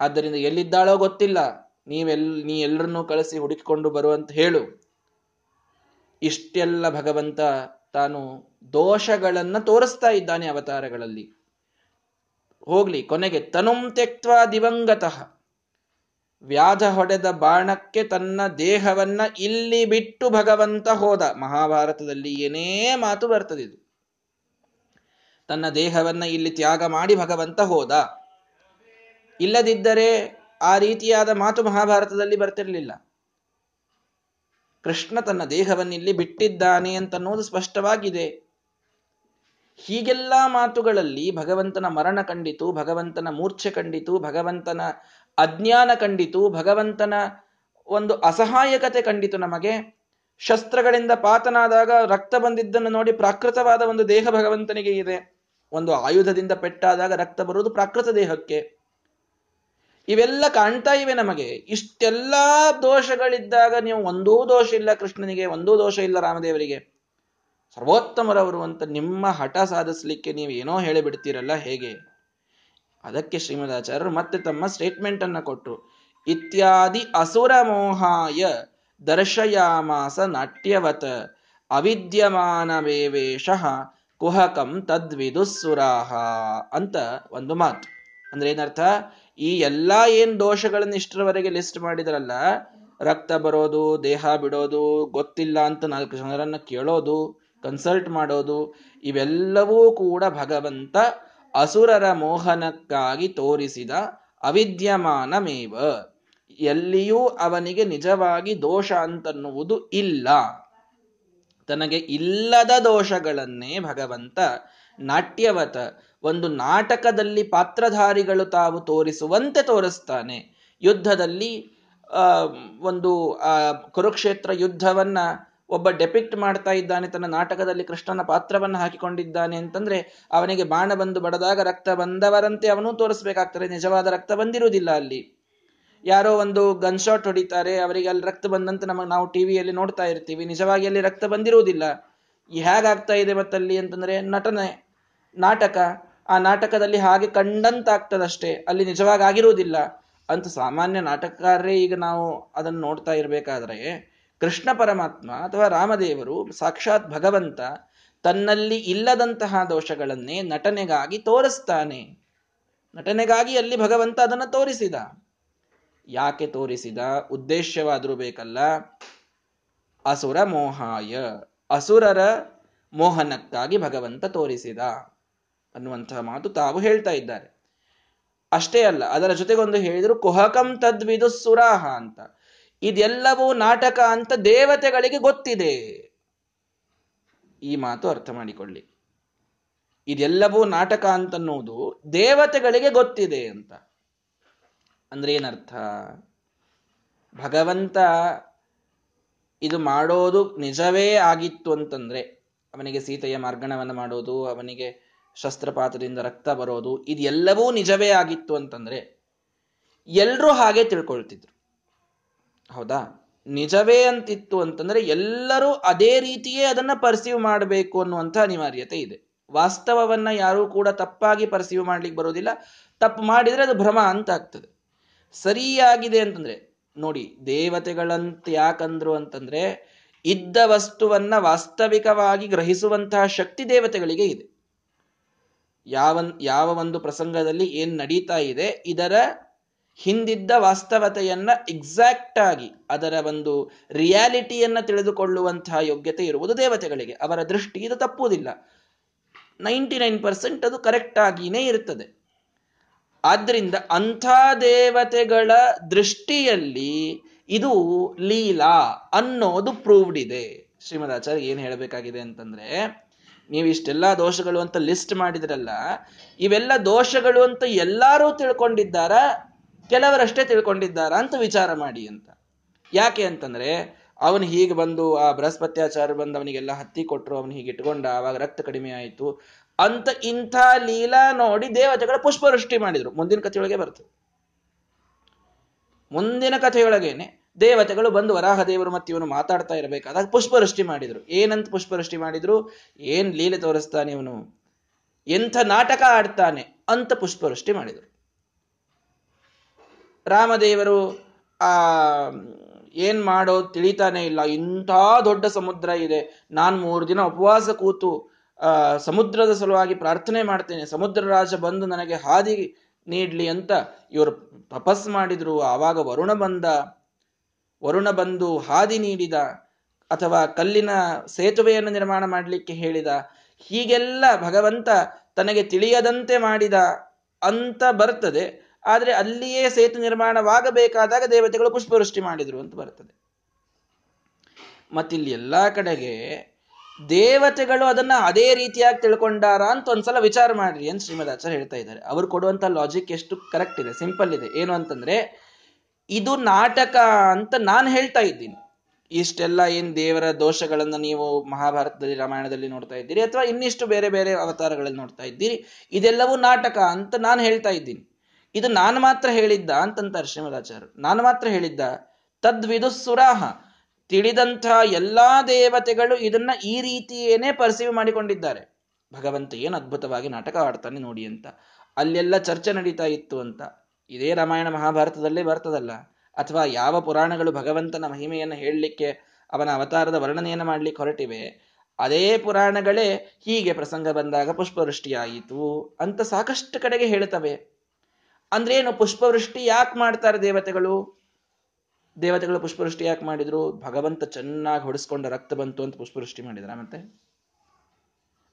ಆದ್ದರಿಂದ ಎಲ್ಲಿದ್ದಾಳೋ ಗೊತ್ತಿಲ್ಲ. ನೀವೆಲ್ ನೀ ಎಲ್ಲರನ್ನೂ ಕಳಿಸಿ ಹುಡುಕಿಕೊಂಡು ಬರುವಂತ ಹೇಳು. ಇಷ್ಟೆಲ್ಲ ಭಗವಂತ ತಾನು ದೋಷಗಳನ್ನ ತೋರಿಸ್ತಾ ಇದ್ದಾನೆ ಅವತಾರಗಳಲ್ಲಿ. ಹೋಗ್ಲಿ, ಕೊನೆಗೆ ತನುಂ ತೆಕ್ವಾ ದಿವಂಗತಃ. ವ್ಯಾಧ ಹೊಡೆದ ಬಾಣಕ್ಕೆ ತನ್ನ ದೇಹವನ್ನ ಇಲ್ಲಿ ಬಿಟ್ಟು ಭಗವಂತ ಹೋದ. ಮಹಾಭಾರತದಲ್ಲಿ ಏನೇ ಮಾತು ಬರ್ತದಿದು ತನ್ನ ದೇಹವನ್ನ ಇಲ್ಲಿ ತ್ಯಾಗ ಮಾಡಿ ಭಗವಂತ ಹೋದ. ಇಲ್ಲದಿದ್ದರೆ ಆ ರೀತಿಯಾದ ಮಾತು ಮಹಾಭಾರತದಲ್ಲಿ ಬರ್ತಿರಲಿಲ್ಲ. ಕೃಷ್ಣ ತನ್ನ ದೇಹವನ್ನಿಲ್ಲಿ ಬಿಟ್ಟಿದ್ದಾನೆ ಅಂತನ್ನೋದು ಸ್ಪಷ್ಟವಾಗಿದೆ. ಹೀಗೆಲ್ಲ ಮಾತುಗಳಲ್ಲಿ ಭಗವಂತನ ಮರಣ ಕಂಡಿತು, ಭಗವಂತನ ಮೂರ್ಛೆ ಕಂಡಿತು, ಭಗವಂತನ ಅಜ್ಞಾನ ಕಂಡಿತು, ಭಗವಂತನ ಒಂದು ಅಸಹಾಯಕತೆ ಕಂಡಿತು ನಮಗೆ. ಶಸ್ತ್ರಗಳಿಂದ ಪಾತನಾದಾಗ ರಕ್ತ ಬಂದಿದ್ದನ್ನು ನೋಡಿ ಪ್ರಾಕೃತವಾದ ಒಂದು ದೇಹ ಭಗವಂತನಿಗೆ ಇದೆ. ಒಂದು ಆಯುಧದಿಂದ ಪೆಟ್ಟಾದಾಗ ರಕ್ತ ಬರುವುದು ಪ್ರಾಕೃತ ದೇಹಕ್ಕೆ. ಇವೆಲ್ಲ ಕಾಣ್ತಾ ಇವೆ ನಮಗೆ. ಇಷ್ಟೆಲ್ಲ ದೋಷಗಳಿದ್ದಾಗ ನೀವು ಒಂದೂ ದೋಷ ಇಲ್ಲ ಕೃಷ್ಣನಿಗೆ, ಒಂದೂ ದೋಷ ಇಲ್ಲ ರಾಮದೇವರಿಗೆ. ಸರ್ವೋತ್ತಮರವರು ಅಂತ ನಿಮ್ಮ ಹಠ ಸಾಧಿಸ್ಲಿಕ್ಕೆ ನೀವು ಏನೋ ಹೇಳಿಬಿಡ್ತೀರಲ್ಲ ಹೇಗೆ? ಅದಕ್ಕೆ ಶ್ರೀಮದಾಚಾರ್ಯರು ಮತ್ತೆ ತಮ್ಮ ಸ್ಟೇಟ್ಮೆಂಟ್ ಅನ್ನ ಕೊಟ್ಟರು ಇತ್ಯಾದಿ ಅಸುರ ಮೋಹಾಯ ದರ್ಶಯಾಮಾಸ ನಾಟ್ಯವತ ಅವಿದ್ಯಮಾನವೇವೇಶ ಕುಹಕಂ ತದ್ವಿದುಸ್ಸುರಾಹ ಅಂತ ಒಂದು ಮಾತು. ಅಂದ್ರೆ ಏನರ್ಥ? ಈ ಎಲ್ಲ ಏನ್ ದೋಷಗಳನ್ನ ಇಷ್ಟರವರೆಗೆ ಲಿಸ್ಟ್ ಮಾಡಿದ್ರಲ್ಲ, ರಕ್ತ ಬರೋದು, ದೇಹ ಬಿಡೋದು, ಗೊತ್ತಿಲ್ಲ ಅಂತ ನಾಲ್ಕು ಜನರನ್ನ ಕೇಳೋದು ಕನ್ಸಲ್ಟ್ ಮಾಡೋದು, ಇವೆಲ್ಲವೂ ಕೂಡ ಭಗವಂತ ಅಸುರರ ಮೋಹನಕ್ಕಾಗಿ ತೋರಿಸಿದ ಅವಿದ್ಯಮಾನಮೇವ. ಎಲ್ಲಿಯೂ ಅವನಿಗೆ ನಿಜವಾಗಿ ದೋಷ ಅಂತನ್ನುವುದು ಇಲ್ಲ. ತನಗೆ ಇಲ್ಲದ ದೋಷಗಳನ್ನೇ ಭಗವಂತ ನಾಟ್ಯವತ ಒಂದು ನಾಟಕದಲ್ಲಿ ಪಾತ್ರಧಾರಿಗಳು ತಾವು ತೋರಿಸುವಂತೆ ತೋರಿಸ್ತಾನೆ. ಯುದ್ಧದಲ್ಲಿ ಒಂದು ಕುರುಕ್ಷೇತ್ರ ಯುದ್ಧವನ್ನ ಒಬ್ಬ ಡೆಪಿಕ್ಟ್ ಮಾಡ್ತಾ ಇದ್ದಾನೆ, ತನ್ನ ನಾಟಕದಲ್ಲಿ ಕೃಷ್ಣನ ಪಾತ್ರವನ್ನು ಹಾಕಿಕೊಂಡಿದ್ದಾನೆ ಅಂತಂದ್ರೆ ಅವನಿಗೆ ಬಾಣ ಬಂದು ಬಡದಾಗ ರಕ್ತ ಬಂದವರಂತೆ ಅವನು ತೋರಿಸ್ಬೇಕಾಗ್ತದೆ. ನಿಜವಾದ ರಕ್ತ ಬಂದಿರುವುದಿಲ್ಲ ಅಲ್ಲಿ. ಯಾರೋ ಒಂದು ಗನ್ ಶಾಟ್ ಹೊಡಿತಾರೆ, ಅವರಿಗೆ ಅಲ್ಲಿ ರಕ್ತ ಬಂದಂತೆ ನಮಗೆ ನಾವು ಟಿವಿಯಲ್ಲಿ ನೋಡ್ತಾ ಇರ್ತೀವಿ. ನಿಜವಾಗಿ ಅಲ್ಲಿ ರಕ್ತ ಬಂದಿರುವುದಿಲ್ಲ. ಹೇಗಾಗ್ತಾ ಇದೆ ಮತ್ತಲ್ಲಿ ಅಂತಂದ್ರೆ ನಟನೆ, ನಾಟಕ. ಆ ನಾಟಕದಲ್ಲಿ ಹಾಗೆ ಕಂಡಂತಾಗ್ತದಷ್ಟೇ, ಅಲ್ಲಿ ನಿಜವಾಗಿ ಆಗಿರುವುದಿಲ್ಲ. ಅಂತ ಸಾಮಾನ್ಯ ನಾಟಕಕಾರರೇ ಈಗ ನಾವು ಅದನ್ನು ನೋಡ್ತಾ ಇರಬೇಕಾದ್ರೆ, ಕೃಷ್ಣ ಪರಮಾತ್ಮ ಅಥವಾ ರಾಮದೇವರು ಸಾಕ್ಷಾತ್ ಭಗವಂತ ತನ್ನಲ್ಲಿ ಇಲ್ಲದಂತಹ ದೋಷಗಳನ್ನೇ ನಟನೆಗಾಗಿ ತೋರಿಸ್ತಾನೆ. ನಟನೆಗಾಗಿ ಅಲ್ಲಿ ಭಗವಂತ ಅದನ್ನು ತೋರಿಸಿದ. ಯಾಕೆ ತೋರಿಸಿದ? ಉದ್ದೇಶವಾದರೂ ಬೇಕಲ್ಲ. ಅಸುರ ಮೋಹಾಯ. ಅಸುರರ ಮೋಹನಕ್ಕಾಗಿ ಭಗವಂತ ತೋರಿಸಿದ. ಅನ್ನುವಂತಹ ಮಾತು ತಾವು ಹೇಳ್ತಾ ಇದ್ದಾರೆ. ಅಷ್ಟೇ ಅಲ್ಲ, ಅದರ ಜೊತೆಗೊಂದು ಹೇಳಿದ್ರು, ಕುಹಕಂ ತದ್ವಿದು ಸುರಾಹ ಅಂತ. ಇದೆಲ್ಲವೂ ನಾಟಕ ಅಂತ ದೇವತೆಗಳಿಗೆ ಗೊತ್ತಿದೆ. ಈ ಮಾತು ಅರ್ಥ ಮಾಡಿಕೊಳ್ಳಿ. ಇದೆಲ್ಲವೂ ನಾಟಕ ಅಂತನ್ನುವುದು ದೇವತೆಗಳಿಗೆ ಗೊತ್ತಿದೆ ಅಂತ. ಅಂದ್ರೆ ಏನರ್ಥ? ಭಗವಂತ ಇದು ಮಾಡೋದು ನಿಜವೇ ಆಗಿತ್ತು ಅಂತಂದ್ರೆ, ಅವನಿಗೆ ಸೀತೆಯ ಮಾರ್ಗಣವನ್ನು ಮಾಡೋದು, ಅವನಿಗೆ ಶಸ್ತ್ರಪಾತದಿಂದ ರಕ್ತ ಬರೋದು, ಇದೆಲ್ಲವೂ ನಿಜವೇ ಆಗಿತ್ತು ಅಂತಂದ್ರೆ ಎಲ್ರೂ ಹಾಗೆ ತಿಳ್ಕೊಳ್ತಿದ್ರು. ಹೌದಾ? ನಿಜವೇ ಅಂತಿತ್ತು ಅಂತಂದ್ರೆ ಎಲ್ಲರೂ ಅದೇ ರೀತಿಯೇ ಅದನ್ನ ಪರ್ಸೀವ್ ಮಾಡಬೇಕು ಅನ್ನುವಂಥ ಅನಿವಾರ್ಯತೆ ಇದೆ. ವಾಸ್ತವವನ್ನ ಯಾರೂ ಕೂಡ ತಪ್ಪಾಗಿ ಪರ್ಸೀವ್ ಮಾಡ್ಲಿಕ್ಕೆ ಬರೋದಿಲ್ಲ. ತಪ್ಪು ಮಾಡಿದ್ರೆ ಅದು ಭ್ರಮ ಅಂತ ಆಗ್ತದೆ. ಸರಿಯಾಗಿದೆ ಅಂತಂದ್ರೆ, ನೋಡಿ, ದೇವತೆಗಳಂತ ಯಾಕಂದ್ರು ಅಂತಂದ್ರೆ ಇದ್ದ ವಸ್ತುವನ್ನ ವಾಸ್ತವಿಕವಾಗಿ ಗ್ರಹಿಸುವಂತಹ ಶಕ್ತಿ ದೇವತೆಗಳಿಗೆ ಇದೆ. ಯಾವ ಯಾವ ಒಂದು ಪ್ರಸಂಗದಲ್ಲಿ ಏನು ನಡೀತಾ ಇದೆ, ಇದರ ಹಿಂದಿದ್ದ ವಾಸ್ತವತೆಯನ್ನ ಎಕ್ಸಾಕ್ಟ್ ಆಗಿ, ಅದರ ಒಂದು ರಿಯಾಲಿಟಿಯನ್ನ ತಿಳಿದುಕೊಳ್ಳುವಂತಹ ಯೋಗ್ಯತೆ ಇರುವುದು ದೇವತೆಗಳಿಗೆ. ಅವರ ದೃಷ್ಟಿ ಇದು ತಪ್ಪುವುದಿಲ್ಲ. ನೈಂಟಿ ನೈನ್ ಪರ್ಸೆಂಟ್ ಅದು ಕರೆಕ್ಟ್ ಆಗಿನೇ ಇರುತ್ತದೆ ಆದ್ರಿಂದ ಅಂಥ ದೇವತೆಗಳ ದೃಷ್ಟಿಯಲ್ಲಿ ಇದು ಲೀಲಾ ಅನ್ನೋದು ಪ್ರೂವ್ಡ್ ಇದೆ. ಶ್ರೀಮದಾಚಾರ್ಯ ಏನು ಹೇಳಬೇಕಾಗಿದೆ ಅಂತಂದ್ರೆ ನೀವು ಇಷ್ಟೆಲ್ಲ ದೋಷಗಳು ಅಂತ ಲಿಸ್ಟ್ ಮಾಡಿದ್ರಲ್ಲ, ಇವೆಲ್ಲ ದೋಷಗಳು ಅಂತ ಎಲ್ಲರೂ ತಿಳ್ಕೊಂಡಿದ್ದಾರ? ಕೆಲವರಷ್ಟೇ ತಿಳ್ಕೊಂಡಿದ್ದಾರ ಅಂತ ವಿಚಾರ ಮಾಡಿ ಅಂತ. ಯಾಕೆ ಅಂತಂದ್ರೆ, ಅವನು ಹೀಗೆ ಬಂದು, ಆ ಬೃಹಸ್ಪತ್ಯಾಚಾರ ಬಂದು ಅವನಿಗೆಲ್ಲ ಹತ್ತಿ ಕೊಟ್ಟರು ಅವನು ಹೀಗೆ ಇಟ್ಕೊಂಡ, ಆವಾಗ ರಕ್ತ ಕಡಿಮೆ ಆಯಿತು ಅಂತ ಇಂಥ ಲೀಲಾ ನೋಡಿ ದೇವತೆಗಳ ಪುಷ್ಪವೃಷ್ಟಿ ಮಾಡಿದ್ರು. ಮುಂದಿನ ಕಥೆಯೊಳಗೆ ಬರ್ತದೆ. ಮುಂದಿನ ಕಥೆಯೊಳಗೇನೆ. ದೇವತೆಗಳು ಬಂದು ವರಾಹ ದೇವರು ಮತ್ತೆ ಇವನು ಮಾತಾಡ್ತಾ ಇರಬೇಕಾದಾಗ ಪುಷ್ಪವೃಷ್ಟಿ ಮಾಡಿದ್ರು. ಏನಂತ ಪುಷ್ಪವೃಷ್ಟಿ ಮಾಡಿದ್ರು? ಏನ್ ಲೀಲೆ ತೋರಿಸ್ತಾನೆ ಇವನು? ಎಂಥ ನಾಟಕ ಆಡ್ತಾನೆ ಅಂತ ಪುಷ್ಪವೃಷ್ಟಿ ಮಾಡಿದರು. ರಾಮದೇವರು, ಆ, ಏನ್ ಮಾಡೋ ತಿಳಿತಾನೆ ಇಲ್ಲ. ಇಂಥ ದೊಡ್ಡ ಸಮುದ್ರ ಇದೆ. ನಾನು ಮೂರು ದಿನ ಉಪವಾಸ ಕೂತು, ಆ, ಸಮುದ್ರದ ಸಲುವಾಗಿ ಪ್ರಾರ್ಥನೆ ಮಾಡ್ತೇನೆ. ಸಮುದ್ರ ರಾಜ ಬಂದು ನನಗೆ ಹಾದಿ ನೀಡ್ಲಿ ಅಂತ ಇವರು ತಪಸ್ ಮಾಡಿದ್ರು. ಆವಾಗ ವರುಣ ಬಂದ. ವರುಣ ಬಂದು ಹಾದಿ ನೀಡಿದ ಅಥವಾ ಕಲ್ಲಿನ ಸೇತುವೆಯನ್ನು ನಿರ್ಮಾಣ ಮಾಡಲಿಕ್ಕೆ ಹೇಳಿದ, ಹೀಗೆಲ್ಲ ಭಗವಂತ ತನಗೆ ತಿಳಿಯದಂತೆ ಮಾಡಿದ ಅಂತ ಬರ್ತದೆ. ಆದರೆ ಅಲ್ಲಿಯೇ ಸೇತು ನಿರ್ಮಾಣವಾಗಬೇಕಾದಾಗ ದೇವತೆಗಳು ಪುಷ್ಪವೃಷ್ಟಿ ಮಾಡಿದರು ಅಂತ ಬರ್ತದೆ. ಮತ್ತಿಲ್ಲಿ ಎಲ್ಲ ಕಡೆಗೆ ದೇವತೆಗಳು ಅದನ್ನ ಅದೇ ರೀತಿಯಾಗಿ ತಿಳ್ಕೊಂಡಾರ ಅಂತ ಒಂದ್ಸಲ ವಿಚಾರ ಮಾಡ್ರಿ ಅಂತ ಶ್ರೀಮದಾಚಾರ್ಯ ಹೇಳ್ತಾ ಇದ್ದಾರೆ. ಅವ್ರು ಕೊಡುವಂತ ಲಾಜಿಕ್ ಎಷ್ಟು ಕರೆಕ್ಟ್ ಇದೆ ಸಿಂಪಲ್ ಇದೆ. ಏನು ಅಂತಂದ್ರೆ ಇದು ನಾಟಕ ಅಂತ ನಾನು ಹೇಳ್ತಾ ಇದ್ದೀನಿ. ಇಷ್ಟೆಲ್ಲ ಏನ್ ದೇವರ ದೋಷಗಳನ್ನ ನೀವು ಮಹಾಭಾರತದಲ್ಲಿ, ರಾಮಾಯಣದಲ್ಲಿ ನೋಡ್ತಾ ಇದ್ದೀರಿ ಅಥವಾ ಇನ್ನಿಷ್ಟು ಬೇರೆ ಬೇರೆ ಅವತಾರಗಳಲ್ಲಿ ನೋಡ್ತಾ ಇದ್ದೀರಿ? ಇದೆಲ್ಲವೂ ನಾಟಕ ಅಂತ ನಾನು ಹೇಳ್ತಾ ಇದ್ದೀನಿ. ಇದು ನಾನು ಮಾತ್ರ ಹೇಳಿದ್ದ ಅಂತಂತ ಶ್ರೀಮದಾಚಾರ್ಯ ನಾನು ಮಾತ್ರ ಹೇಳಿದ್ದ ತದ್ವಿದು ಸುರಾಹ. ತಿಳಿದಂತಹ ಎಲ್ಲಾ ದೇವತೆಗಳು ಇದನ್ನ ಈ ರೀತಿಯೇನೆ ಪರ್ಸೀವ್ ಮಾಡಿಕೊಂಡಿದ್ದಾರೆ. ಭಗವಂತ ಏನು ಅದ್ಭುತವಾಗಿ ನಾಟಕ ಆಡ್ತಾನೆ ನೋಡಿ ಅಂತ. ಅಲ್ಲೆಲ್ಲ ಚರ್ಚೆ ನಡೀತಾ ಇತ್ತು ಅಂತ. ಇದೇ ರಾಮಾಯಣ ಮಹಾಭಾರತದಲ್ಲೇ ಬರ್ತದಲ್ಲ? ಅಥವಾ ಯಾವ ಪುರಾಣಗಳು ಭಗವಂತನ ಮಹಿಮೆಯನ್ನು ಹೇಳಲಿಕ್ಕೆ ಅವನ ಅವತಾರದ ವರ್ಣನೆಯನ್ನು ಮಾಡ್ಲಿಕ್ಕೆ ಹೊರಟಿವೆ? ಅದೇ ಪುರಾಣಗಳೇ ಹೀಗೆ ಪ್ರಸಂಗ ಬಂದಾಗ ಪುಷ್ಪವೃಷ್ಟಿಯಾಯಿತು ಅಂತ ಸಾಕಷ್ಟು ಕಡೆಗೆ ಹೇಳ್ತವೆ ಅಂದ್ರೆ ಏನು ಪುಷ್ಪವೃಷ್ಟಿ ಯಾಕೆ ಮಾಡ್ತಾರೆ ದೇವತೆಗಳು? ದೇವತೆಗಳು ಪುಷ್ಪವೃಷ್ಟಿ ಯಾಕೆ ಮಾಡಿದ್ರು? ಭಗವಂತ ಚೆನ್ನಾಗಿ ಹೊಡೆಸ್ಕೊಂಡ ರಕ್ತ ಬಂತು ಅಂತ ಪುಷ್ಪವೃಷ್ಟಿ ಮಾಡಿದ್ರ ಮತ್ತೆ?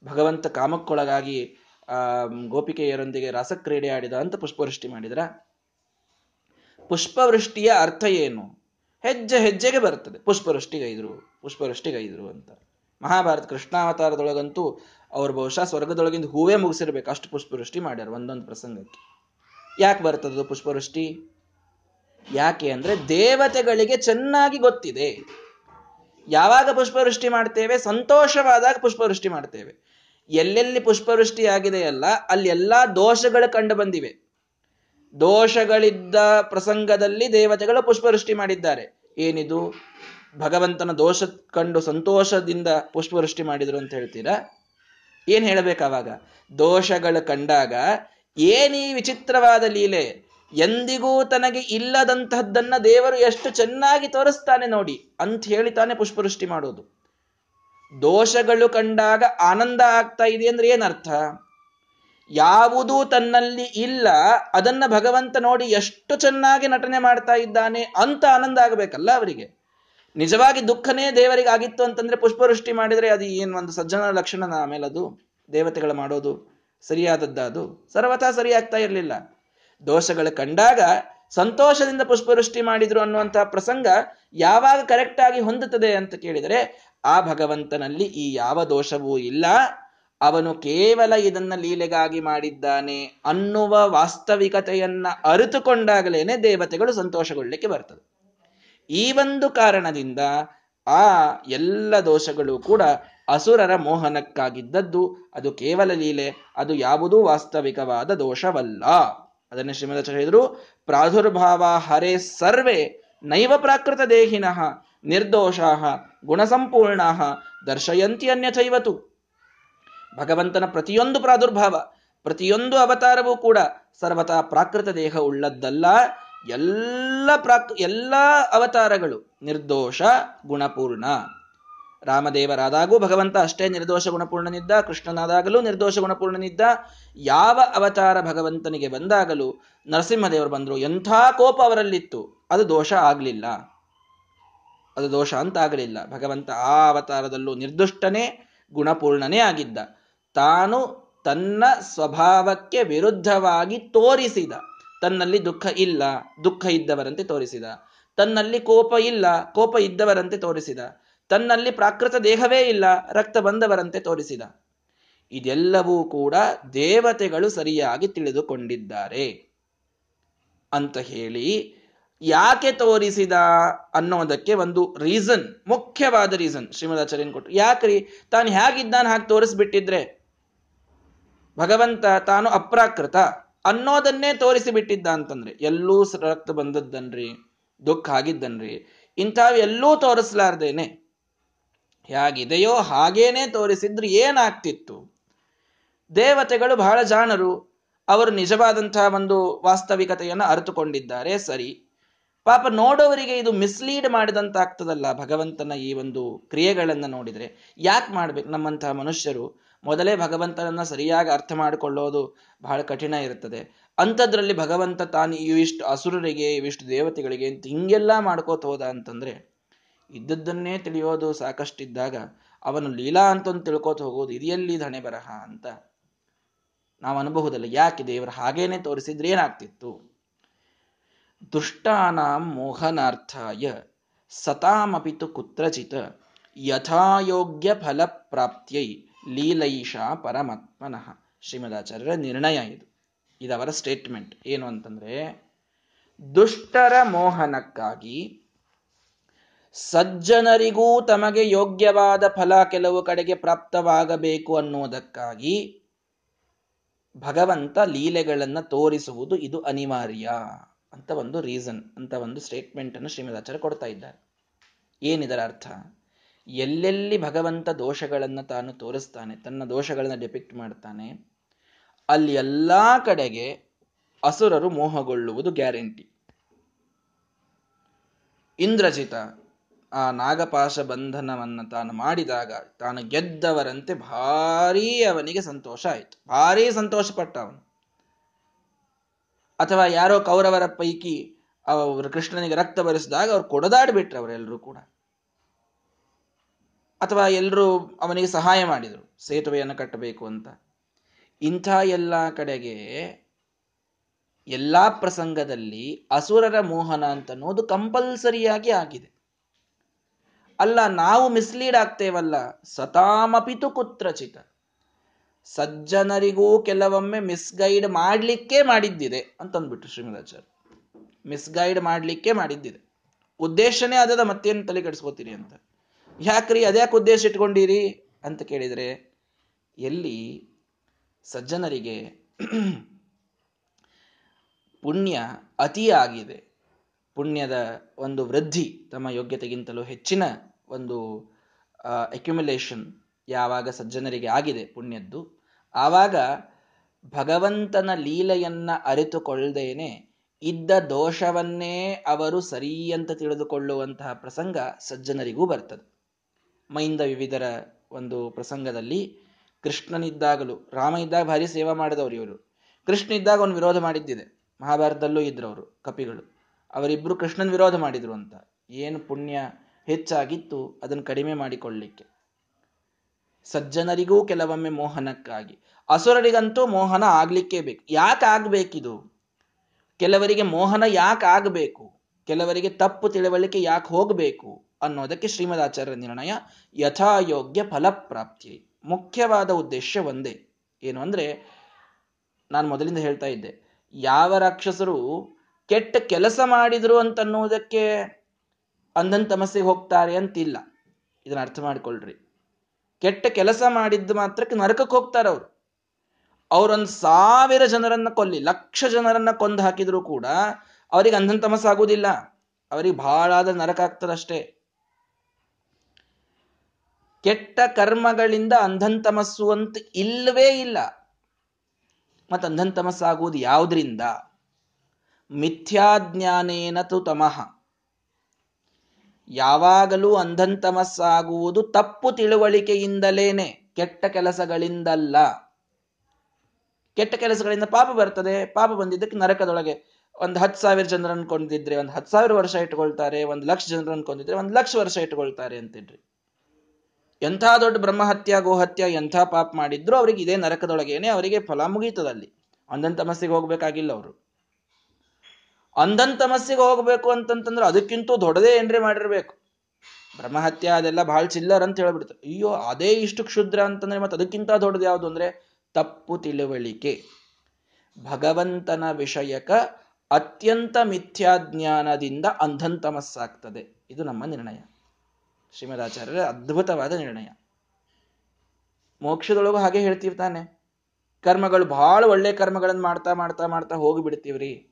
ಭಗವಂತ ಕಾಮಕ್ಕೊಳಗಾಗಿ ಆ, ಗೋಪಿಕೆಯರೊಂದಿಗೆ ರಾಸಕ್ರೀಡೆ ಆಡಿದ ಅಂತ ಪುಷ್ಪವೃಷ್ಟಿ ಮಾಡಿದ್ರ? ಪುಷ್ಪವೃಷ್ಟಿಯ ಅರ್ಥ ಏನು? ಹೆಜ್ಜೆ ಹೆಜ್ಜೆಗೆ ಬರ್ತದೆ ಪುಷ್ಪವೃಷ್ಟಿಗೈದ್ರು ಪುಷ್ಪವೃಷ್ಟಿಗೈದ್ರು ಅಂತ. ಮಹಾಭಾರತ ಕೃಷ್ಣಾವತಾರದೊಳಗಂತೂ ಅವ್ರು ಬಹುಶಃ ಸ್ವರ್ಗದೊಳಗಿಂದ ಹೂವೇ ಮುಗಿಸಿರ್ಬೇಕು ಅಷ್ಟು ಪುಷ್ಪವೃಷ್ಟಿ ಮಾಡ್ಯಾರ ಒಂದೊಂದು ಪ್ರಸಂಗಕ್ಕೆ. ಯಾಕೆ ಬರ್ತದದು ಪುಷ್ಪವೃಷ್ಟಿ? ಯಾಕೆ ಅಂದ್ರೆ ದೇವತೆಗಳಿಗೆ ಚೆನ್ನಾಗಿ ಗೊತ್ತಿದೆ. ಯಾವಾಗ ಪುಷ್ಪವೃಷ್ಟಿ ಮಾಡ್ತೇವೆ? ಸಂತೋಷವಾದಾಗ ಪುಷ್ಪವೃಷ್ಟಿ ಮಾಡ್ತೇವೆ. ಎಲ್ಲೆಲ್ಲಿ ಪುಷ್ಪವೃಷ್ಟಿ ಆಗಿದೆಯಲ್ಲ ಅಲ್ಲಿ ಎಲ್ಲಾ ದೋಷಗಳು ಕಂಡು ಬಂದಿವೆ. ದೋಷಗಳಿದ್ದ ಪ್ರಸಂಗದಲ್ಲಿ ದೇವತೆಗಳು ಪುಷ್ಪವೃಷ್ಟಿ ಮಾಡಿದ್ದಾರೆ. ಏನಿದು? ಭಗವಂತನ ದೋಷ ಕಂಡು ಸಂತೋಷದಿಂದ ಪುಷ್ಪವೃಷ್ಟಿ ಮಾಡಿದ್ರು ಅಂತ ಹೇಳ್ತೀರಾ? ಏನ್ ಹೇಳಬೇಕಾವಾಗ ದೋಷಗಳು ಕಂಡಾಗ ಏನೀ ವಿಚಿತ್ರವಾದ ಲೀಲೆ, ಎಂದಿಗೂ ತನಗೆ ಇಲ್ಲದಂತಹದ್ದನ್ನ ದೇವರು ಎಷ್ಟು ಚೆನ್ನಾಗಿ ತೋರಿಸ್ತಾನೆ ನೋಡಿ ಅಂತ ಹೇಳಿ ತಾನೆ ಪುಷ್ಪವೃಷ್ಟಿ ಮಾಡೋದು. ದೋಷಗಳು ಕಂಡಾಗ ಆನಂದ ಆಗ್ತಾ ಇದೆ ಅಂದ್ರೆ ಏನರ್ಥ? ಯಾವುದೂ ತನ್ನಲ್ಲಿ ಇಲ್ಲ, ಅದನ್ನ ಭಗವಂತ ನೋಡಿ ಎಷ್ಟು ಚೆನ್ನಾಗಿ ನಟನೆ ಮಾಡ್ತಾ ಇದ್ದಾನೆ ಅಂತ ಆನಂದ ಆಗಬೇಕಲ್ಲ ಅವರಿಗೆ. ನಿಜವಾಗಿ ದುಃಖನೇ ದೇವರಿಗೆ ಆಗಿತ್ತು ಅಂತಂದ್ರೆ ಪುಷ್ಪವೃಷ್ಟಿ ಮಾಡಿದ್ರೆ ಅದು ಏನು ಒಂದು ಸಜ್ಜನ ಲಕ್ಷಣ ಆಮೇಲೆ ಅದು ದೇವತೆಗಳು ಮಾಡೋದು, ಸರಿಯಾದದ್ದ ಅದು. ಸರ್ವಥಾ ಸರಿಯಾಗ್ತಾ ಇರಲಿಲ್ಲ. ದೋಷಗಳು ಕಂಡಾಗ ಸಂತೋಷದಿಂದ ಪುಷ್ಪವೃಷ್ಟಿ ಮಾಡಿದ್ರು ಅನ್ನುವಂತಹ ಪ್ರಸಂಗ ಯಾವಾಗ ಕರೆಕ್ಟ್ ಆಗಿ ಹೊಂದುತ್ತದೆ ಅಂತ ಕೇಳಿದರೆ, ಆ ಭಗವಂತನಲ್ಲಿ ಈ ಯಾವ ದೋಷವೂ ಇಲ್ಲ ಅವನು ಕೇವಲ ಇದನ್ನ ಲೀಲೆಗಾಗಿ ಮಾಡಿದ್ದಾನೆ ಅನ್ನುವ ವಾಸ್ತವಿಕತೆಯನ್ನ ಅರಿತುಕೊಂಡಾಗಲೇನೆ ದೇವತೆಗಳು ಸಂತೋಷಗೊಳ್ಳಲಿಕ್ಕೆ ಬರ್ತದೆ. ಈ ಒಂದು ಕಾರಣದಿಂದ ಆ ಎಲ್ಲ ದೋಷಗಳು ಕೂಡ ಅಸುರರ ಮೋಹನಕ್ಕಾಗಿದ್ದದ್ದು. ಅದು ಕೇವಲ ಲೀಲೆ, ಅದು ಯಾವುದೂ ವಾಸ್ತವಿಕವಾದ ದೋಷವಲ್ಲ. ಅದನ್ನು ಶ್ರೀಮದ್ ಹೇಳಿದ್ರು, ಪ್ರಾದುರ್ಭಾವ ಹರೇ ಸರ್ವೇ ನೈವ ಪ್ರಾಕೃತ ದೇಹಿನಃ ನಿರ್ದೋಷಾ ಗುಣಸಂಪೂರ್ಣ ದರ್ಶಯಂತಿ ಅನ್ಯಥೈವತು. ಭಗವಂತನ ಪ್ರತಿಯೊಂದು ಪ್ರಾದುರ್ಭಾವ, ಪ್ರತಿಯೊಂದು ಅವತಾರವೂ ಕೂಡ ಸರ್ವತಾ ಪ್ರಾಕೃತ ದೇಹ ಉಳ್ಳದ್ದಲ್ಲ. ಎಲ್ಲ ಪ್ರಾಕ್, ಎಲ್ಲ ಅವತಾರಗಳು ನಿರ್ದೋಷ, ಗುಣಪೂರ್ಣ. ರಾಮದೇವರಾದಾಗೂ ಭಗವಂತ ಅಷ್ಟೇ ನಿರ್ದೋಷ, ಗುಣಪೂರ್ಣನಿದ್ದ. ಕೃಷ್ಣನಾದಾಗಲೂ ನಿರ್ದೋಷ, ಗುಣಪೂರ್ಣನಿದ್ದ. ಯಾವ ಅವತಾರ ಭಗವಂತನಿಗೆ ಬಂದಾಗಲೂ ನರಸಿಂಹದೇವರು ಬಂದರು. ಎಂಥ ಕೋಪ ಅವರಲ್ಲಿತ್ತು. ಅದು ದೋಷ ಆಗಲಿಲ್ಲ. ಅದು ದೋಷ ಅಂತ ಆಗಲಿಲ್ಲ. ಭಗವಂತ ಆ ಅವತಾರದಲ್ಲೂ ನಿರ್ದುಷ್ಟನೇ, ಗುಣಪೂರ್ಣನೇ ಆಗಿದ್ದ. ತಾನು ತನ್ನ ಸ್ವಭಾವಕ್ಕೆ ವಿರುದ್ಧವಾಗಿ ತೋರಿಸಿದ. ತನ್ನಲ್ಲಿ ದುಃಖ ಇಲ್ಲ, ದುಃಖ ಇದ್ದವರಂತೆ ತೋರಿಸಿದ. ತನ್ನಲ್ಲಿ ಕೋಪ ಇಲ್ಲ, ಕೋಪ ಇದ್ದವರಂತೆ ತೋರಿಸಿದ. ತನ್ನಲ್ಲಿ ಪ್ರಾಕೃತ ದೇಹವೇ ಇಲ್ಲ, ರಕ್ತ ಬಂದವರಂತೆ ತೋರಿಸಿದ. ಇದೆಲ್ಲವೂ ಕೂಡ ದೇವತೆಗಳು ಸರಿಯಾಗಿ ತಿಳಿದುಕೊಂಡಿದ್ದಾರೆ. ಅಂತ ಹೇಳಿ ಯಾಕೆ ತೋರಿಸಿದ ಅನ್ನೋದಕ್ಕೆ ಒಂದು ರೀಸನ್ ಮುಖ್ಯವಾದ ರೀಸನ್ ಶ್ರೀಮದಾಚಾರ್ಯನ್ ಕೊಟ್ಟರು ಯಾಕ್ರಿ? ತಾನು ಹೇಗಿದ್ದಾನೆ ಹಾಗೆ ತೋರಿಸ್ಬಿಟ್ಟಿದ್ರೆ ಭಗವಂತ ತಾನು ಅಪ್ರಾಕೃತ ಅನ್ನೋದನ್ನೇ ತೋರಿಸಿಬಿಟ್ಟಿದ್ದ ಅಂತಂದ್ರೆ ಎಲ್ಲೂ ರಕ್ತ ಬಂದದ್ದನ್ರಿ, ದುಃಖ ಆಗಿದ್ದನ್ರಿ ಇಂಥವೆಲ್ಲೂ ತೋರಿಸ್ಲಾರ್ದೇನೆ. ಹೇಗಿದೆಯೋ ಹಾಗೇನೆ ತೋರಿಸಿದ್ರೆ ಏನಾಗ್ತಿತ್ತು? ದೇವತೆಗಳು ಬಹಳ ಜಾಣರು, ಅವರು ನಿಜವಾದಂತಹ ಒಂದು ವಾಸ್ತವಿಕತೆಯನ್ನು ಅರಿತುಕೊಂಡಿದ್ದಾರೆ, ಸರಿ. ಪಾಪ ನೋಡೋವರಿಗೆ ಇದು ಮಿಸ್ಲೀಡ್ ಮಾಡಿದಂತ ಆಗ್ತದಲ್ಲ ಭಗವಂತನ ಈ ಒಂದು ಕ್ರಿಯೆಗಳನ್ನು ನೋಡಿದ್ರೆ. ಯಾಕೆ ಮಾಡ್ಬೇಕು ನಮ್ಮಂತಹ ಮನುಷ್ಯರು? ಮೊದಲೇ ಭಗವಂತನನ್ನ ಸರಿಯಾಗಿ ಅರ್ಥ ಮಾಡಿಕೊಳ್ಳೋದು ಬಹಳ ಕಠಿಣ ಇರುತ್ತದೆ. ಅಂಥದ್ರಲ್ಲಿ ಭಗವಂತ ತಾನು ಇವಿಷ್ಟು ಅಸುರರಿಗೆ, ಇವಿಷ್ಟು ದೇವತೆಗಳಿಗೆ ಅಂತ ಹಿಂಗೆಲ್ಲ ಮಾಡ್ಕೋತ ಹೋದ ಅಂತಂದ್ರೆ, ಇದ್ದದ್ದನ್ನೇ ತಿಳಿಯೋದು ಸಾಕಷ್ಟು ಇದ್ದಾಗ ಅವನು ಲೀಲಾ ಅಂತಂದು ತಿಳ್ಕೋತ ಹೋಗೋದು ಇದೆಯಲ್ಲಿ ಧಣೆ ಬರಹ ಅಂತ ನಾವು ಅನ್ಬಹುದಲ್ಲ. ಯಾಕೆ ದೇವರು ಹಾಗೇನೆ ತೋರಿಸಿದ್ರೆ ಏನಾಗ್ತಿತ್ತು? ದುಷ್ಟಾನಾಂ ಮೋಹನಾರ್ಥಾಯ ಸತಾಮಪಿತು ಕುತ್ರಚಿತ ಯಥಾಯೋಗ್ಯ ಫಲಪ್ರಾಪ್ತ್ಯೈ ಲೀಲೈಷಾ ಪರಮಾತ್ಮನಃ. ಶ್ರೀಮದಾಚಾರ್ಯರ ನಿರ್ಣಯ ಇದು. ಇದವರ ಸ್ಟೇಟ್ಮೆಂಟ್ ಏನು ಅಂತಂದ್ರೆ, ದುಷ್ಟರ ಮೋಹನಕ್ಕಾಗಿ ಸಜ್ಜನರಿಗೂ ತಮಗೆ ಯೋಗ್ಯವಾದ ಫಲ ಕೆಲವು ಕಡೆಗೆ ಪ್ರಾಪ್ತವಾಗಬೇಕು ಅನ್ನುವುದಕ್ಕಾಗಿ ಭಗವಂತ ಲೀಲೆಗಳನ್ನು ತೋರಿಸುವುದು ಇದು ಅನಿವಾರ್ಯ ಅಂತ ಒಂದು ರೀಸನ್ ಅಂತ ಒಂದು ಸ್ಟೇಟ್ಮೆಂಟ್ ಅನ್ನು ಶ್ರೀಮದಾಚಾರ್ಯ ಕೊಡ್ತಾ ಇದ್ದಾರೆ. ಏನಿದರ ಅರ್ಥ? ಎಲ್ಲೆಲ್ಲಿ ಭಗವಂತ ದೋಷಗಳನ್ನು ತಾನು ತೋರಿಸ್ತಾನೆ, ತನ್ನ ದೋಷಗಳನ್ನು ಡಿಪಿಕ್ಟ್ ಮಾಡ್ತಾನೆ, ಅಲ್ಲಿ ಎಲ್ಲ ಕಡೆಗೆ ಅಸುರರು ಮೋಹಗೊಳ್ಳುವುದು ಗ್ಯಾರಂಟಿ ಇಂದ್ರಜಿತ ಆ ನಾಗಪಾಶ ಬಂಧನವನ್ನು ತಾನು ಮಾಡಿದಾಗ ತಾನು ಗೆದ್ದವರಂತೆ ಭಾರೀ ಅವನಿಗೆ ಸಂತೋಷ ಆಯಿತು. ಭಾರೀ ಸಂತೋಷ ಪಟ್ಟ ಅವನು ಅಥವಾ ಯಾರೋ ಕೌರವರ ಪೈಕಿ ಅವರು ಕೃಷ್ಣನಿಗೆ ರಕ್ತ ಬರೆಸಿದಾಗ ಅವ್ರು ಕೊಡದಾಡ್ಬಿಟ್ರು ಅವರೆಲ್ಲರೂ ಕೂಡ. ಅಥವಾ ಎಲ್ಲರೂ ಅವನಿಗೆ ಸಹಾಯ ಮಾಡಿದರು, ಸೇತುವೆಯನ್ನು ಕಟ್ಟಬೇಕು ಅಂತ. ಇಂಥ ಎಲ್ಲ ಕಡೆಗೆ ಎಲ್ಲ ಪ್ರಸಂಗದಲ್ಲಿ ಅಸುರರ ಮೋಹನ ಅಂತ ಅನ್ನೋದು ಕಂಪಲ್ಸರಿಯಾಗಿ ಆಗಿದೆ. ಅಲ್ಲ, ನಾವು ಮಿಸ್ಲೀಡ್ ಆಗ್ತೇವಲ್ಲ, ಸತಾಮಪಿತು ಕುತ್ರಚಿತ. ಸಜ್ಜನರಿಗೂ ಕೆಲವೊಮ್ಮೆ ಮಿಸ್ಗೈಡ್ ಮಾಡಲಿಕ್ಕೆ ಮಾಡಿದ್ದಿದೆ ಅಂತಂದ್ಬಿಟ್ಟು ಶ್ರೀಮದಾಚಾರ್ಯ. ಮಿಸ್ಗೈಡ್ ಮಾಡಲಿಕ್ಕೆ ಮಾಡಿದ್ದಿದೆ. ಉದ್ದೇಶನೇ ಅದದ ಮತ್ತೇನು ತಲೆ ಕೆಡಿಸ್ಕೋತೀರಿ ಅಂತ. ಯಾಕ್ರಿ ಅದ್ಯಾಕೆ ಉದ್ದೇಶ ಇಟ್ಕೊಂಡಿರಿ ಅಂತ ಕೇಳಿದರೆ, ಎಲ್ಲಿ ಸಜ್ಜನರಿಗೆ [CLEARS THROAT] ಪುಣ್ಯ ಅತಿಯಾಗಿದೆ, ಪುಣ್ಯದ ಒಂದು ವೃದ್ಧಿ ತಮ್ಮ ಯೋಗ್ಯತೆಗಿಂತಲೂ ಹೆಚ್ಚಿನ ಒಂದು ಅಕ್ಯುಮುಲೇಷನ್ ಯಾವಾಗ ಸಜ್ಜನರಿಗೆ ಆಗಿದೆ ಪುಣ್ಯದ್ದು, ಆವಾಗ ಭಗವಂತನ ಲೀಲೆಯನ್ನ ಅರಿತುಕೊಳ್ಳದೇನೆ ಇದ್ದ ದೋಷವನ್ನೇ ಅವರು ಸರಿ ಅಂತ ತಿಳಿದುಕೊಳ್ಳುವಂತಹ ಪ್ರಸಂಗ ಸಜ್ಜನರಿಗೂ ಬರ್ತದೆ. ಮೈಂದ ವಿವಿಧರ ಒಂದು ಪ್ರಸಂಗದಲ್ಲಿ ಕೃಷ್ಣನಿದ್ದಾಗಲೂ ರಾಮ ಇದ್ದಾಗ ಭಾರಿ ಸೇವಾ ಮಾಡಿದವರು ಇವರು. ಕೃಷ್ಣ ಇದ್ದಾಗ ಒಂದು ವಿರೋಧ ಮಾಡಿದ್ದಿದೆ. ಮಹಾಭಾರತದಲ್ಲೂ ಇದ್ರವರು ಕಪಿಗಳು. ಅವರಿಬ್ರು ಕೃಷ್ಣನ್ ವಿರೋಧ ಮಾಡಿದ್ರು ಅಂತ. ಏನು ಪುಣ್ಯ ಹೆಚ್ಚಾಗಿತ್ತು ಅದನ್ನು ಕಡಿಮೆ ಮಾಡಿಕೊಳ್ಳಿಕ್ಕೆ. ಸಜ್ಜನರಿಗೂ ಕೆಲವೊಮ್ಮೆ ಮೋಹನಕ್ಕಾಗಿ. ಅಸುರರಿಗಂತೂ ಮೋಹನ ಆಗ್ಲಿಕ್ಕೆ ಬೇಕು. ಯಾಕೆ ಆಗ್ಬೇಕಿದು? ಕೆಲವರಿಗೆ ಮೋಹನ ಯಾಕೆ ಆಗಬೇಕು? ಕೆಲವರಿಗೆ ತಪ್ಪು ತಿಳುವಳಿಕೆ ಯಾಕೆ ಹೋಗಬೇಕು? ಅನ್ನೋದಕ್ಕೆ ಶ್ರೀಮದಾಚಾರ್ಯರ ನಿರ್ಣಯ ಯಥಾಯೋಗ್ಯ ಫಲಪ್ರಾಪ್ತಿ. ಮುಖ್ಯವಾದ ಉದ್ದೇಶ ಒಂದೇ. ಏನು ಅಂದ್ರೆ, ನಾನು ಮೊದಲಿಂದ ಹೇಳ್ತಾ ಇದ್ದೆ, ಯಾವ ರಾಕ್ಷಸರು ಕೆಟ್ಟ ಕೆಲಸ ಮಾಡಿದ್ರು ಅಂತನ್ನುವುದಕ್ಕೆ ಅಂಧನ್ ತಮಸ್ಸೆಗೆ ಹೋಗ್ತಾರೆ ಅಂತಿಲ್ಲ. ಇದನ್ನ ಅರ್ಥ ಮಾಡ್ಕೊಳ್ರಿ. ಕೆಟ್ಟ ಕೆಲಸ ಮಾಡಿದ್ದು ಮಾತ್ರಕ್ಕೆ ನರಕಕ್ಕೆ ಹೋಗ್ತಾರೆ ಅವರು. ಅವರೊಂದು ಸಾವಿರ ಜನರನ್ನ ಕೊಲ್ಲಿ, ಲಕ್ಷ ಜನರನ್ನ ಕೊಂದು ಹಾಕಿದ್ರು ಕೂಡ ಅವರಿಗೆ ಅಂಧನ್ ತಮಸ್ಸಾಗುವುದಿಲ್ಲ ಅವರಿಗೆ ಬಹಳ ಆದ ನರಕ ಆಗ್ತದಷ್ಟೇ. ಕೆಟ್ಟ ಕರ್ಮಗಳಿಂದ ಅಂಧಂತಮಸ್ಸು ಅಂತ ಇಲ್ಲವೇ ಇಲ್ಲ. ಮತ್ತು ಅಂಧಂತಮಸ್ಸಾಗುವುದು ಯಾವುದರಿಂದ? ಮಿಥ್ಯಾಜ್ಞಾನೇನ ತು ತಮಃ. ಯಾವಾಗಲೂ ಅಂಧಂತಮಸ್ಸಾಗುವುದು ತಪ್ಪು ತಿಳುವಳಿಕೆಯಿಂದಲೇನೆ, ಕೆಟ್ಟ ಕೆಲಸಗಳಿಂದಲ್ಲ. ಕೆಟ್ಟ ಕೆಲಸಗಳಿಂದ ಪಾಪ ಬರ್ತದೆ, ಪಾಪ ಬಂದಿದ್ದಕ್ಕೆ ನರಕದೊಳಗೆ ಒಂದು ಹತ್ತು ಸಾವಿರ ಜನರನ್ನು ಕೊಂಡಿದ್ರೆ ಒಂದು ಹತ್ತು ಸಾವಿರ ವರ್ಷ ಇಟ್ಕೊಳ್ತಾರೆ, ಒಂದು ಲಕ್ಷ ಜನರನ್ನು ಕೊಂಡಿದ್ರೆ ಒಂದು ಲಕ್ಷ ವರ್ಷ ಇಟ್ಕೊಳ್ತಾರೆ ಅಂತಿದ್ರಿ ಎಂಥ ದೊಡ್ಡ ಬ್ರಹ್ಮಹತ್ಯ ಗೋಹತ್ಯ ಎಂಥ ಪಾಪ ಮಾಡಿದ್ರು ಅವರಿಗೆ ಇದೇ ನರಕದೊಳಗೇನೆ ಅವರಿಗೆ ಫಲ ಮುಗೀತದಲ್ಲಿ. ಅಂಧನ್ ತಮಸ್ಸಿಗೆ ಹೋಗ್ಬೇಕಾಗಿಲ್ಲ ಅವರು. ಅಂಧಂತಮಸ್ಸಿಗೆ ಹೋಗ್ಬೇಕು ಅಂತಂತಂದ್ರೆ ಅದಕ್ಕಿಂತೂ ದೊಡ್ಡದೇ ಏನ್ರಿ ಮಾಡಿರ್ಬೇಕು. ಬ್ರಹ್ಮಹತ್ಯ ಅದೆಲ್ಲ ಬಹಳ ಚಿಲ್ಲರ್ ಅಂತ ಹೇಳ್ಬಿಡ್ತಾರೆ ಅಯ್ಯೋ, ಅದೇ ಇಷ್ಟು ಕ್ಷುದ್ರ ಅಂತಂದ್ರೆ ಮತ್ತೆ ಅದಕ್ಕಿಂತ ದೊಡ್ಡದು ಯಾವುದು ಅಂದ್ರೆ ತಪ್ಪು ತಿಳುವಳಿಕೆ. ಭಗವಂತನ ವಿಷಯಕ ಅತ್ಯಂತ ಮಿಥ್ಯಾಜ್ಞಾನದಿಂದ ಅಂಧಂತಮಸ್ಸಾಗ್ತದೆ ಇದು ನಮ್ಮ ನಿರ್ಣಯ. ಶ್ರೀಮದಾಚಾರ್ಯರ ಅದ್ಭುತವಾದ ನಿರ್ಣಯ. ಮೋಕ್ಷದೊಳಗೂ ಹಾಗೆ ಹೇಳ್ತೀವಿ ತಾನೆ. ಕರ್ಮಗಳು ಬಹಳ ಒಳ್ಳೆ ಕರ್ಮಗಳನ್ನು ಮಾಡ್ತಾ ಮಾಡ್ತಾ ಮಾಡ್ತಾ ಹೋಗಿಬಿಡ್ತೀವ್ರಿ.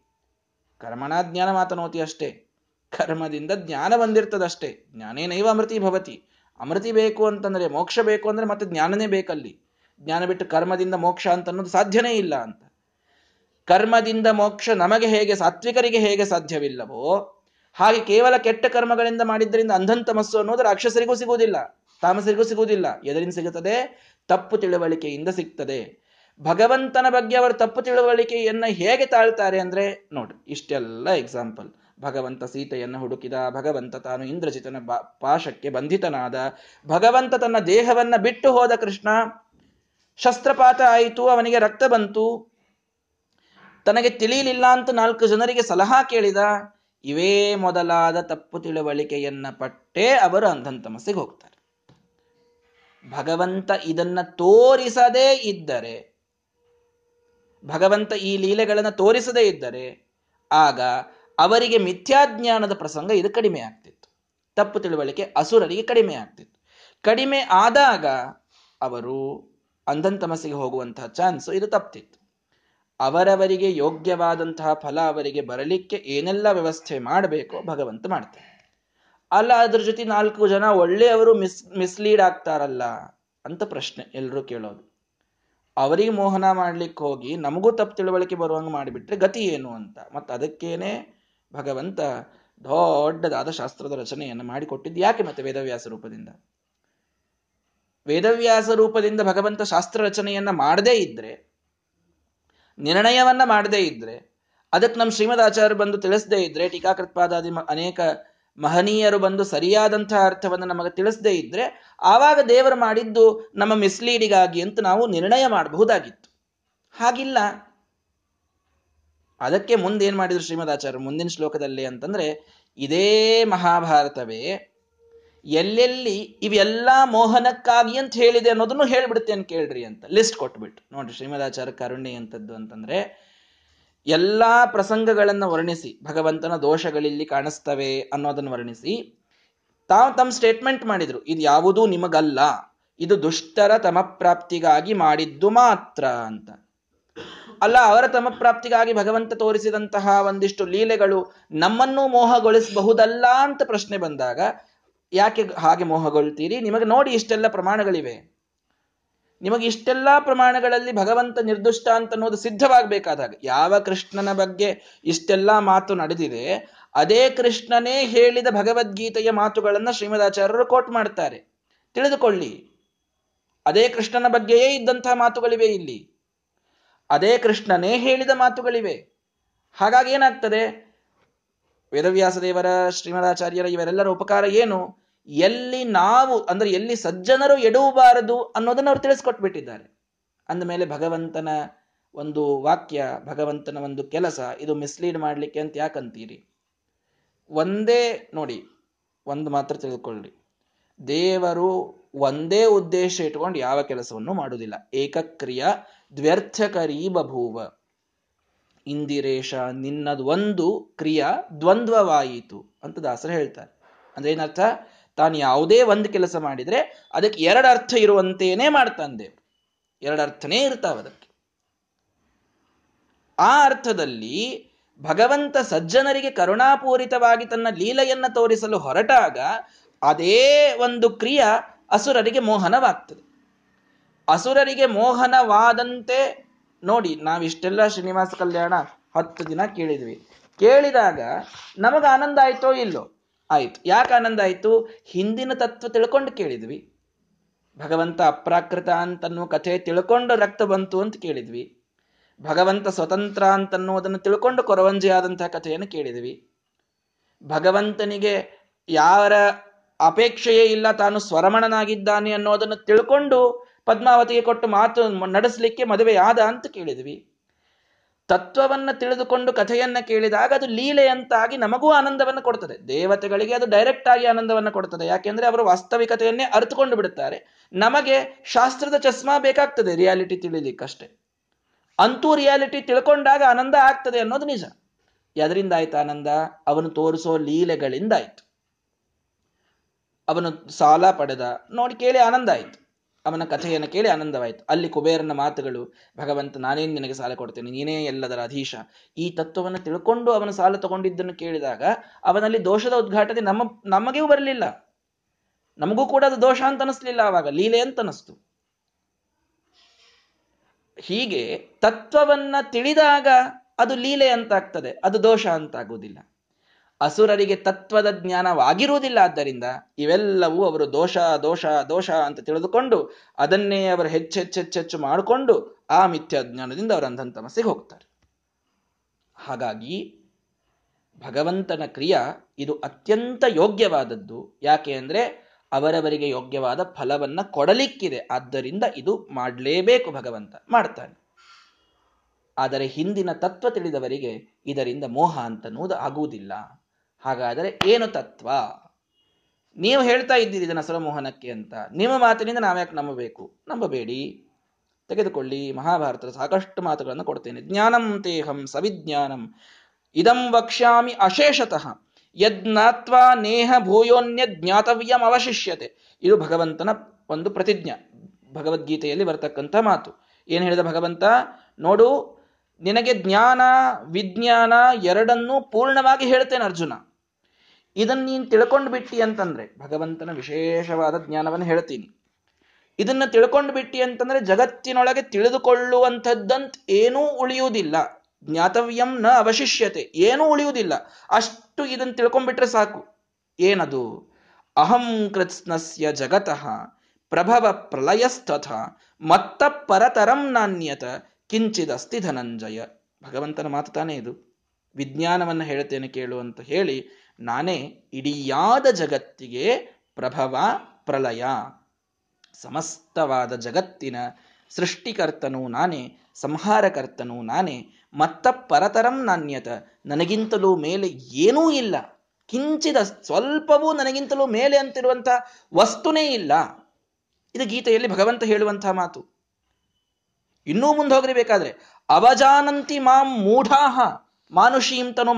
ಕರ್ಮಣಾ ಜ್ಞಾನ ಮಾತನೋತಿ ಅಷ್ಟೇ. ಕರ್ಮದಿಂದ ಜ್ಞಾನ ಬಂದಿರ್ತದಷ್ಟೇ. ಜ್ಞಾನೇನೈವ ಅಮೃತಿ ಭವತಿ. ಅಮೃತಿ ಬೇಕು ಅಂತಂದ್ರೆ ಮೋಕ್ಷ ಬೇಕು ಅಂದ್ರೆ ಮತ್ತೆ ಜ್ಞಾನನೇ ಬೇಕಲ್ಲಿ. ಜ್ಞಾನ ಬಿಟ್ಟು ಕರ್ಮದಿಂದ ಮೋಕ್ಷ ಅಂತ ಅನ್ನೋದು ಸಾಧ್ಯನೇ ಇಲ್ಲ ಅಂತ. ಕರ್ಮದಿಂದ ಮೋಕ್ಷ ನಮಗೆ ಹೇಗೆ ಸಾತ್ವಿಕರಿಗೆ ಹೇಗೆ ಸಾಧ್ಯವಿಲ್ಲವೋ ಹಾಗೆ ಕೇವಲ ಕೆಟ್ಟ ಕರ್ಮಗಳಿಂದ ಮಾಡಿದ್ದರಿಂದ ಅಂಧಂತಮಸ್ಸು ಅನ್ನೋದು ರಾಕ್ಷಸರಿಗೂ ಸಿಗುವುದಿಲ್ಲ, ತಾಮಸರಿಗೂ ಸಿಗುವುದಿಲ್ಲ. ಎದರಿಂದ ಸಿಗುತ್ತದೆ? ತಪ್ಪು ತಿಳುವಳಿಕೆಯಿಂದ ಸಿಗ್ತದೆ. ಭಗವಂತನ ಬಗ್ಗೆ ಅವರು ತಪ್ಪು ತಿಳುವಳಿಕೆಯನ್ನ ಹೇಗೆ ತಾಳ್ತಾರೆ ಅಂದ್ರೆ, ನೋಡಿ, ಇಷ್ಟೆಲ್ಲ ಎಕ್ಸಾಂಪಲ್ ಭಗವಂತ ಸೀತೆಯನ್ನು ಹುಡುಕಿದ, ಭಗವಂತ ತಾನು ಇಂದ್ರಜಿತನ ಪಾಶಕ್ಕೆ ಬಂಧಿತನಾದ, ಭಗವಂತ ತನ್ನ ದೇಹವನ್ನ ಬಿಟ್ಟು ಹೋದ ಕೃಷ್ಣ, ಶಸ್ತ್ರಪಾತ ಆಯಿತು, ಅವನಿಗೆ ರಕ್ತ ಬಂತು. ತನಗೆ ತಿಳಿಯಲಿಲ್ಲ ಅಂತ ನಾಲ್ಕು ಜನರಿಗೆ ಸಲಹಾ ಕೇಳಿದ ಇವೇ ಮೊದಲಾದ ತಪ್ಪು ತಿಳುವಳಿಕೆಯನ್ನ ಪಟ್ಟೇ ಅವರು ಅಂಧಂತಮಸ್ಸಿಗೆ ಹೋಗ್ತಾರೆ. ಭಗವಂತ ಇದನ್ನ ತೋರಿಸದೇ ಇದ್ದರೆ, ಭಗವಂತ ಈ ಲೀಲೆಗಳನ್ನು ತೋರಿಸದೇ ಇದ್ದರೆ, ಆಗ ಅವರಿಗೆ ಮಿಥ್ಯಾಜ್ಞಾನದ ಪ್ರಸಂಗ ಇದು ಕಡಿಮೆ ಆಗ್ತಿತ್ತು. ತಪ್ಪು ತಿಳುವಳಿಕೆ ಅಸುರರಿಗೆ ಕಡಿಮೆ ಆಗ್ತಿತ್ತು. ಕಡಿಮೆ ಆದಾಗ ಅವರು ಅಂಧಂತಮಸ್ಸಿಗೆ ಹೋಗುವಂತಹ ಚಾನ್ಸ್ ಇದು ತಪ್ತಿತ್ತು. ಅವರವರಿಗೆ ಯೋಗ್ಯವಾದಂತಹ ಫಲ ಅವರಿಗೆ ಬರಲಿಕ್ಕೆ ಏನೆಲ್ಲ ವ್ಯವಸ್ಥೆ ಮಾಡಬೇಕೋ ಭಗವಂತ ಮಾಡ್ತಾರೆ ಅಲ್ಲ, ಅದ್ರ ಜೊತೆ ನಾಲ್ಕು ಜನ ಒಳ್ಳೆಯವರು ಮಿಸ್ ಮಿಸ್ಲೀಡ್ ಆಗ್ತಾರಲ್ಲ ಅಂತ ಪ್ರಶ್ನೆ ಎಲ್ಲರೂ ಕೇಳೋದು. ಅವರಿಗೆ ಮೋಹನ ಮಾಡ್ಲಿಕ್ಕೆ ಹೋಗಿ ನಮಗೂ ತಪ್ಪು ತಿಳುವಳಿಕೆ ಬರುವಂಗೆ ಮಾಡಿಬಿಟ್ರೆ ಗತಿ ಏನು ಅಂತ. ಮತ್ತೆ ಅದಕ್ಕೇನೆ ಭಗವಂತ ದೊಡ್ಡದಾದ ಶಾಸ್ತ್ರದ ರಚನೆಯನ್ನು ಮಾಡಿಕೊಟ್ಟಿದ್ದು ಯಾಕೆ ಮತ್ತೆ ವೇದವ್ಯಾಸ ರೂಪದಿಂದ? ವೇದವ್ಯಾಸ ರೂಪದಿಂದ ಭಗವಂತ ಶಾಸ್ತ್ರ ರಚನೆಯನ್ನ ಮಾಡದೇ ಇದ್ರೆ ನಿರ್ಣಯವನ್ನ ಮಾಡದೇ ಇದ್ರೆ ಅದಕ್ಕೆ ನಮ್ಮ ಶ್ರೀಮದ್ ಆಚಾರ್ಯರು ಬಂದು ತಿಳಿಸದೇ ಇದ್ರೆ, ಟೀಕಾಕೃತ್ಪಾದಾದಿ ಅನೇಕ ಮಹನೀಯರು ಬಂದು ಸರಿಯಾದಂತಹ ಅರ್ಥವನ್ನು ನಮಗೆ ತಿಳಿಸದೇ ಇದ್ರೆ, ಆವಾಗ ದೇವರು ಮಾಡಿದ್ದು ನಮ್ಮ ಮಿಸ್ಲೀಡಿಗಾಗಿ ಅಂತ ನಾವು ನಿರ್ಣಯ ಮಾಡಬಹುದಾಗಿತ್ತು. ಹಾಗಿಲ್ಲ. ಅದಕ್ಕೆ ಮುಂದೇನು ಮಾಡಿದ್ರು ಶ್ರೀಮದ್ ಆಚಾರ್ಯರು? ಮುಂದಿನ ಶ್ಲೋಕದಲ್ಲಿ ಅಂತಂದ್ರೆ, ಇದೇ ಮಹಾಭಾರತವೇ ಎಲ್ಲೆಲ್ಲಿ ಇವೆಲ್ಲ ಮೋಹನಕ್ಕಾಗಿ ಅಂತ ಹೇಳಿದೆ ಅನ್ನೋದನ್ನು ಹೇಳ್ಬಿಡ್ತೇನೆ ಕೇಳ್ರಿ ಅಂತ. ಲಿಸ್ಟ್ ಕೊಟ್ಬಿಟ್ಟು. ನೋಡ್ರಿ ಶ್ರೀಮದಾಚಾರ್ಯ ಕರುಣ್ಯ ಅಂತದ್ದು ಅಂತಂದ್ರೆ, ಎಲ್ಲಾ ಪ್ರಸಂಗಗಳನ್ನು ವರ್ಣಿಸಿ, ಭಗವಂತನ ದೋಷಗಳಿಲ್ಲಿ ಕಾಣಿಸ್ತವೆ ಅನ್ನೋದನ್ನು ವರ್ಣಿಸಿ, ತಾವು ತಮ್ಮ ಸ್ಟೇಟ್ಮೆಂಟ್ ಮಾಡಿದ್ರು, ಇದು ಯಾವುದೂ ನಿಮಗಲ್ಲ, ಇದು ದುಷ್ಟರ ತಮ ಪ್ರಾಪ್ತಿಗಾಗಿ ಮಾಡಿದ್ದು ಮಾತ್ರ ಅಂತ. ಅಲ್ಲ, ಅವರ ತಮ ಪ್ರಾಪ್ತಿಗಾಗಿ ಭಗವಂತ ತೋರಿಸಿದಂತಹ ಒಂದಿಷ್ಟು ಲೀಲೆಗಳು ನಮ್ಮನ್ನು ಮೋಹಗೊಳಿಸಬಹುದಲ್ಲ ಅಂತ ಪ್ರಶ್ನೆ ಬಂದಾಗ ಯಾಕೆ ಹಾಗೆ ಮೋಹಗೊಳ್ತೀರಿ? ನಿಮಗೆ ನೋಡಿ ಇಷ್ಟೆಲ್ಲ ಪ್ರಮಾಣಗಳಿವೆ. ನಿಮಗೆ ಇಷ್ಟೆಲ್ಲ ಪ್ರಮಾಣಗಳಲ್ಲಿ ಭಗವಂತ ನಿರ್ದುಷ್ಟ ಅಂತ ಅನ್ನೋದು ಸಿದ್ಧವಾಗಬೇಕಾದಾಗ, ಯಾವ ಕೃಷ್ಣನ ಬಗ್ಗೆ ಇಷ್ಟೆಲ್ಲ ಮಾತು ನಡೆದಿದೆ, ಅದೇ ಕೃಷ್ಣನೇ ಹೇಳಿದ ಭಗವದ್ಗೀತೆಯ ಮಾತುಗಳನ್ನು ಶ್ರೀಮದಾಚಾರ್ಯರು ಕೋಟ್ ಮಾಡ್ತಾರೆ. ತಿಳಿದುಕೊಳ್ಳಿ. ಅದೇ ಕೃಷ್ಣನ ಬಗ್ಗೆಯೇ ಇದ್ದಂತಹ ಮಾತುಗಳಿವೆ ಇಲ್ಲಿ. ಅದೇ ಕೃಷ್ಣನೇ ಹೇಳಿದ ಮಾತುಗಳಿವೆ. ಹಾಗಾಗಿ ಏನಾಗ್ತದೆ? ವೇದವ್ಯಾಸ ದೇವರ ಶ್ರೀಮದಾಚಾರ್ಯರ ಇವರೆಲ್ಲರ ಉಪಕಾರ ಏನು? ಎಲ್ಲಿ ನಾವು, ಅಂದ್ರೆ ಎಲ್ಲಿ ಸಜ್ಜನರು ಎಡುವಬಾರದು ಅನ್ನೋದನ್ನು ಅವ್ರು ತಿಳಿಸ್ಕೊಟ್ಬಿಟ್ಟಿದ್ದಾರೆ. ಅಂದಮೇಲೆ ಭಗವಂತನ ಒಂದು ವಾಕ್ಯ, ಭಗವಂತನ ಒಂದು ಕೆಲಸ, ಇದು ಮಿಸ್ಲೀಡ್ ಮಾಡಲಿಕ್ಕೆ ಅಂತ ಯಾಕಂತೀರಿ? ಒಂದೇ, ನೋಡಿ, ಒಂದು ಮಾತ್ರ ತಿಳಿದುಕೊಳ್ಳಿ ದೇವರು ಒಂದೇ ಉದ್ದೇಶ ಇಟ್ಕೊಂಡು ಯಾವ ಕೆಲಸವನ್ನು ಮಾಡುವುದಿಲ್ಲ. ಏಕಕ್ರಿಯ ದ್ವ್ಯರ್ಥಕರೀ ಬಭೂವ. ಇಂದಿರೇಶ, ನಿನ್ನದು ಒಂದು ಕ್ರಿಯಾ ದ್ವಂದ್ವವಾಯಿತು ಅಂತ ದಾಸರು ಹೇಳ್ತಾರೆ. ಅಂದ್ರೆ ಏನರ್ಥ? ತಾನು ಯಾವುದೇ ಒಂದು ಕೆಲಸ ಮಾಡಿದ್ರೆ ಅದಕ್ಕೆ ಎರಡು ಅರ್ಥ ಇರುವಂತೇನೆ ಮಾಡ್ತಾನೆ ದೇವರು. ಎರಡು ಅರ್ಥನೇ ಇರ್ತಾವ ಅದಕ್ಕೆ. ಆ ಅರ್ಥದಲ್ಲಿ ಭಗವಂತ ಸಜ್ಜನರಿಗೆ ಕರುಣಾಪೂರಿತವಾಗಿ ತನ್ನ ಲೀಲೆಯನ್ನ ತೋರಿಸಲು ಹೊರಟಾಗ ಅದೇ ಒಂದು ಕ್ರಿಯಾ ಅಸುರರಿಗೆ ಮೋಹನವಾಗ್ತದೆ. ಅಸುರರಿಗೆ ಮೋಹನವಾದಂತೆ ನೋಡಿ ನಾವಿಷ್ಟೆಲ್ಲ ಶ್ರೀನಿವಾಸ ಕಲ್ಯಾಣ ಹತ್ತು ದಿನ ಕೇಳಿದ್ವಿ. ಕೇಳಿದಾಗ ನಮಗ ಆನಂದ ಆಯ್ತೋ ಇಲ್ಲೋ? ಆಯ್ತು. ಯಾಕೆ ಆನಂದ ಆಯ್ತು? ಹಿಂದಿನ ತತ್ವ ತಿಳ್ಕೊಂಡು ಕೇಳಿದ್ವಿ. ಭಗವಂತ ಅಪ್ರಾಕೃತ ಅಂತನ್ನುವ ಕಥೆ ತಿಳ್ಕೊಂಡು ರಕ್ತ ಬಂತು ಅಂತ ಕೇಳಿದ್ವಿ. ಭಗವಂತ ಸ್ವತಂತ್ರ ಅಂತನ್ನುವುದನ್ನು ತಿಳ್ಕೊಂಡು ಕೊರವಂಜಿ ಆದಂತಹ ಕಥೆಯನ್ನು ಕೇಳಿದ್ವಿ. ಭಗವಂತನಿಗೆ ಯಾರ ಅಪೇಕ್ಷೆಯೇ ಇಲ್ಲ ತಾನು ಸ್ವರಮಣನಾಗಿದ್ದಾನೆ ಅನ್ನೋದನ್ನು ತಿಳ್ಕೊಂಡು ಪದ್ಮಾವತಿಗೆ ಕೊಟ್ಟು ಮಾತು ನಡೆಸಲಿಕ್ಕೆ ಆದ ಅಂತ ಕೇಳಿದ್ವಿ. ತತ್ವವನ್ನ ತಿಳಿದುಕೊಂಡು ಕಥೆಯನ್ನ ಕೇಳಿದಾಗ ಅದು ಲೀಲೆ ಅಂತಾಗಿ ನಮಗೂ ಆನಂದವನ್ನು ಕೊಡ್ತದೆ. ದೇವತೆಗಳಿಗೆ ಅದು ಡೈರೆಕ್ಟ್ ಆಗಿ ಆನಂದವನ್ನು ಕೊಡ್ತದೆ. ಯಾಕೆಂದ್ರೆ ಅವರು ವಾಸ್ತವಿಕತೆಯನ್ನೇ ಅರ್ಥಕೊಂಡು ಬಿಡುತ್ತಾರೆ. ನಮಗೆ ಶಾಸ್ತ್ರದ ಚಸ್ಮಾ ಬೇಕಾಗ್ತದೆ ರಿಯಾಲಿಟಿ ತಿಳಿಲಿಕ್ಕಷ್ಟೇ. ಅಂತೂ ರಿಯಾಲಿಟಿ ತಿಳ್ಕೊಂಡಾಗ ಆನಂದ ಆಗ್ತದೆ ಅನ್ನೋದು ನಿಜ. ಎದರಿಂದ ಆಯ್ತು ಆನಂದ? ಅವನು ತೋರಿಸೋ ಲೀಲೆಗಳಿಂದ ಆಯ್ತು. ಅವನು ಸಾಲ ಪಡೆದ, ನೋಡಿ ಕೇಳಿ ಆನಂದ ಆಯ್ತು. ಅವನ ಕಥೆಯನ್ನು ಕೇಳಿ ಆನಂದವಾಯಿತು. ಅಲ್ಲಿ ಕುಬೇರನ ಮಾತುಗಳು, ಭಗವಂತ ನಾನೇನು ನಿನಗೆ ಸಾಲ ಕೊಡ್ತೇನೆ, ನೀನೇ ಎಲ್ಲದರ ಅಧೀಶ. ಈ ತತ್ವವನ್ನು ತಿಳ್ಕೊಂಡು ಅವನ ಸಾಲ ತಗೊಂಡಿದ್ದನ್ನು ಕೇಳಿದಾಗ ಅವನಲ್ಲಿ ದೋಷದ ಉದ್ಘಾಟನೆ ನಮ್ಮ, ನಮಗೂ ಬರಲಿಲ್ಲ. ನಮಗೂ ಕೂಡ ಅದು ದೋಷ ಅಂತ ಅನಿಸ್ಲಿಲ್ಲ ಆವಾಗ, ಲೀಲೆ ಅಂತ ಅನಿಸ್ತು. ಹೀಗೆ ತತ್ವವನ್ನ ತಿಳಿದಾಗ ಅದು ಲೀಲೆ ಅಂತಾಗ್ತದೆ ಅದು ದೋಷ ಅಂತಾಗುವುದಿಲ್ಲ ಅಸುರರಿಗೆ ತತ್ವದ ಜ್ಞಾನವಾಗಿರುವುದಿಲ್ಲ. ಆದ್ದರಿಂದ ಇವೆಲ್ಲವೂ ಅವರು ದೋಷ ದೋಷ ದೋಷ ಅಂತ ತಿಳಿದುಕೊಂಡು ಅದನ್ನೇ ಅವರು ಹೆಚ್ಚೆಚ್ಚೆಚ್ಚೆಚ್ಚು ಮಾಡಿಕೊಂಡು ಆ ಮಿಥ್ಯಾ ಜ್ಞಾನದಿಂದ ಅವರು ಅಂಧನ್ ತಮಸ್ಸೆಗೆ ಹೋಗ್ತಾರೆ. ಹಾಗಾಗಿ ಭಗವಂತನ ಕ್ರಿಯಾ ಇದು ಅತ್ಯಂತ ಯೋಗ್ಯವಾದದ್ದು. ಯಾಕೆ ಅಂದರೆ ಅವರವರಿಗೆ ಯೋಗ್ಯವಾದ ಫಲವನ್ನ ಕೊಡಲಿಕ್ಕಿದೆ. ಆದ್ದರಿಂದ ಇದು ಮಾಡಲೇಬೇಕು ಭಗವಂತ ಮಾಡ್ತಾನೆ. ಆದರೆ ಹಿಂದಿನ ತತ್ವ ತಿಳಿದವರಿಗೆ ಇದರಿಂದ ಮೋಹ ಅಂತನ್ನುವುದು ಆಗುವುದಿಲ್ಲ. ಹಾಗಾದರೆ ಏನು ತತ್ವ? ನೀವು ಹೇಳ್ತಾ ಇದ್ದೀರಿ ಇದನ್ನ ಸುರಮೋಹನಕ್ಕೆ ಅಂತ. ನಿಮ್ಮ ಮಾತಿನಿಂದ ನಾವ್ಯಾಕೆ ನಂಬಬೇಕು? ನಂಬಬೇಡಿ. ತೆಗೆದುಕೊಳ್ಳಿ. ಮಹಾಭಾರತದ ಸಾಕಷ್ಟು ಮಾತುಗಳನ್ನು ಕೊಡ್ತೇನೆ. ಜ್ಞಾನಂ ತೇಹಂ ಸವಿಜ್ಞಾನಂ. ಇದಂ ವಕ್ಷ್ಯಾಮಿ ಅಶೇಷತಃ. ಯಜ್ಞಾತ್ವಾ ನೇಹ ಭೂಯೋನ್ಯ ಜ್ಞಾತವ್ಯಂ ಅವಶಿಷ್ಯತೆ. ಇದು ಭಗವಂತನ ಒಂದು ಪ್ರತಿಜ್ಞ. ಭಗವದ್ಗೀತೆಯಲ್ಲಿ ಬರತಕ್ಕಂಥ ಮಾತು. ಏನು ಹೇಳಿದ ಭಗವಂತ? ನೋಡು, ನಿನಗೆ ಜ್ಞಾನ, ವಿಜ್ಞಾನ ಎರಡನ್ನೂ ಪೂರ್ಣವಾಗಿ ಹೇಳ್ತೇನೆ ಅರ್ಜುನ. ಇದನ್ನ ನೀನು ತಿಳ್ಕೊಂಡು ಬಿಟ್ಟಿ ಅಂತಂದ್ರೆ, ಭಗವಂತನ ವಿಶೇಷವಾದ ಜ್ಞಾನವನ್ನು ಹೇಳ್ತೀನಿ. ಇದನ್ನ ತಿಳ್ಕೊಂಡು ಬಿಟ್ಟಿ ಅಂತಂದ್ರೆ ಜಗತ್ತಿನೊಳಗೆ ತಿಳಿದುಕೊಳ್ಳುವಂಥದ್ದಂತ ಏನೂ ಉಳಿಯುವುದಿಲ್ಲ. ಜ್ಞಾತವ್ಯಂ ನ ಅವಶಿಷ್ಯತೆ, ಏನೂ ಉಳಿಯುವುದಿಲ್ಲ. ಅಷ್ಟು ಇದನ್ನು ತಿಳ್ಕೊಂಡ್ಬಿಟ್ರೆ ಸಾಕು. ಏನದು? ಅಹಂ ಕೃತ್ಸ್ನಸ್ಯ ಜಗತಃ ಪ್ರಭವ ಪ್ರಲಯಸ್ತಥ ಮತ್ತ ಪರತರಂ ನಾಣ್ಯತ ಕಿಂಚಿದಸ್ತಿ ಧನಂಜಯ. ಭಗವಂತನ ಮಾತು ತಾನೇ ಇದು? ವಿಜ್ಞಾನವನ್ನು ಹೇಳ್ತೇನೆ ಕೇಳು ಅಂತ ಹೇಳಿ ನಾನೇ ಇಡಿಯಾದ ಜಗತ್ತಿಗೆ ಪ್ರಭವ, ಪ್ರಲಯ. ಸಮಸ್ತವಾದ ಜಗತ್ತಿನ ಸೃಷ್ಟಿಕರ್ತನು ನಾನೇ, ಸಂಹಾರಕರ್ತನು ನಾನೇ ಮತ್ತ ಪರತರಂ ನಾಣ್ಯತ. ನನಗಿಂತಲೂ ಮೇಲೆ ಏನೂ ಇಲ್ಲ. ಕಿಂಚಿದ ಸ್ವಲ್ಪವೂ ನನಗಿಂತಲೂ ಮೇಲೆ ಅಂತಿರುವಂಥ ವಸ್ತುನೇ ಇಲ್ಲ. ಇದು ಗೀತೆಯಲ್ಲಿ ಭಗವಂತ ಹೇಳುವಂತಹ ಮಾತು. ಇನ್ನೂ ಮುಂದೆ ಹೋಗ್ರಿ ಬೇಕಾದ್ರೆ ಅವಜಾನಂತಿ ಮಾಂ ಮೂಢಾಹ ಮಾನುಷೀಂ ತನು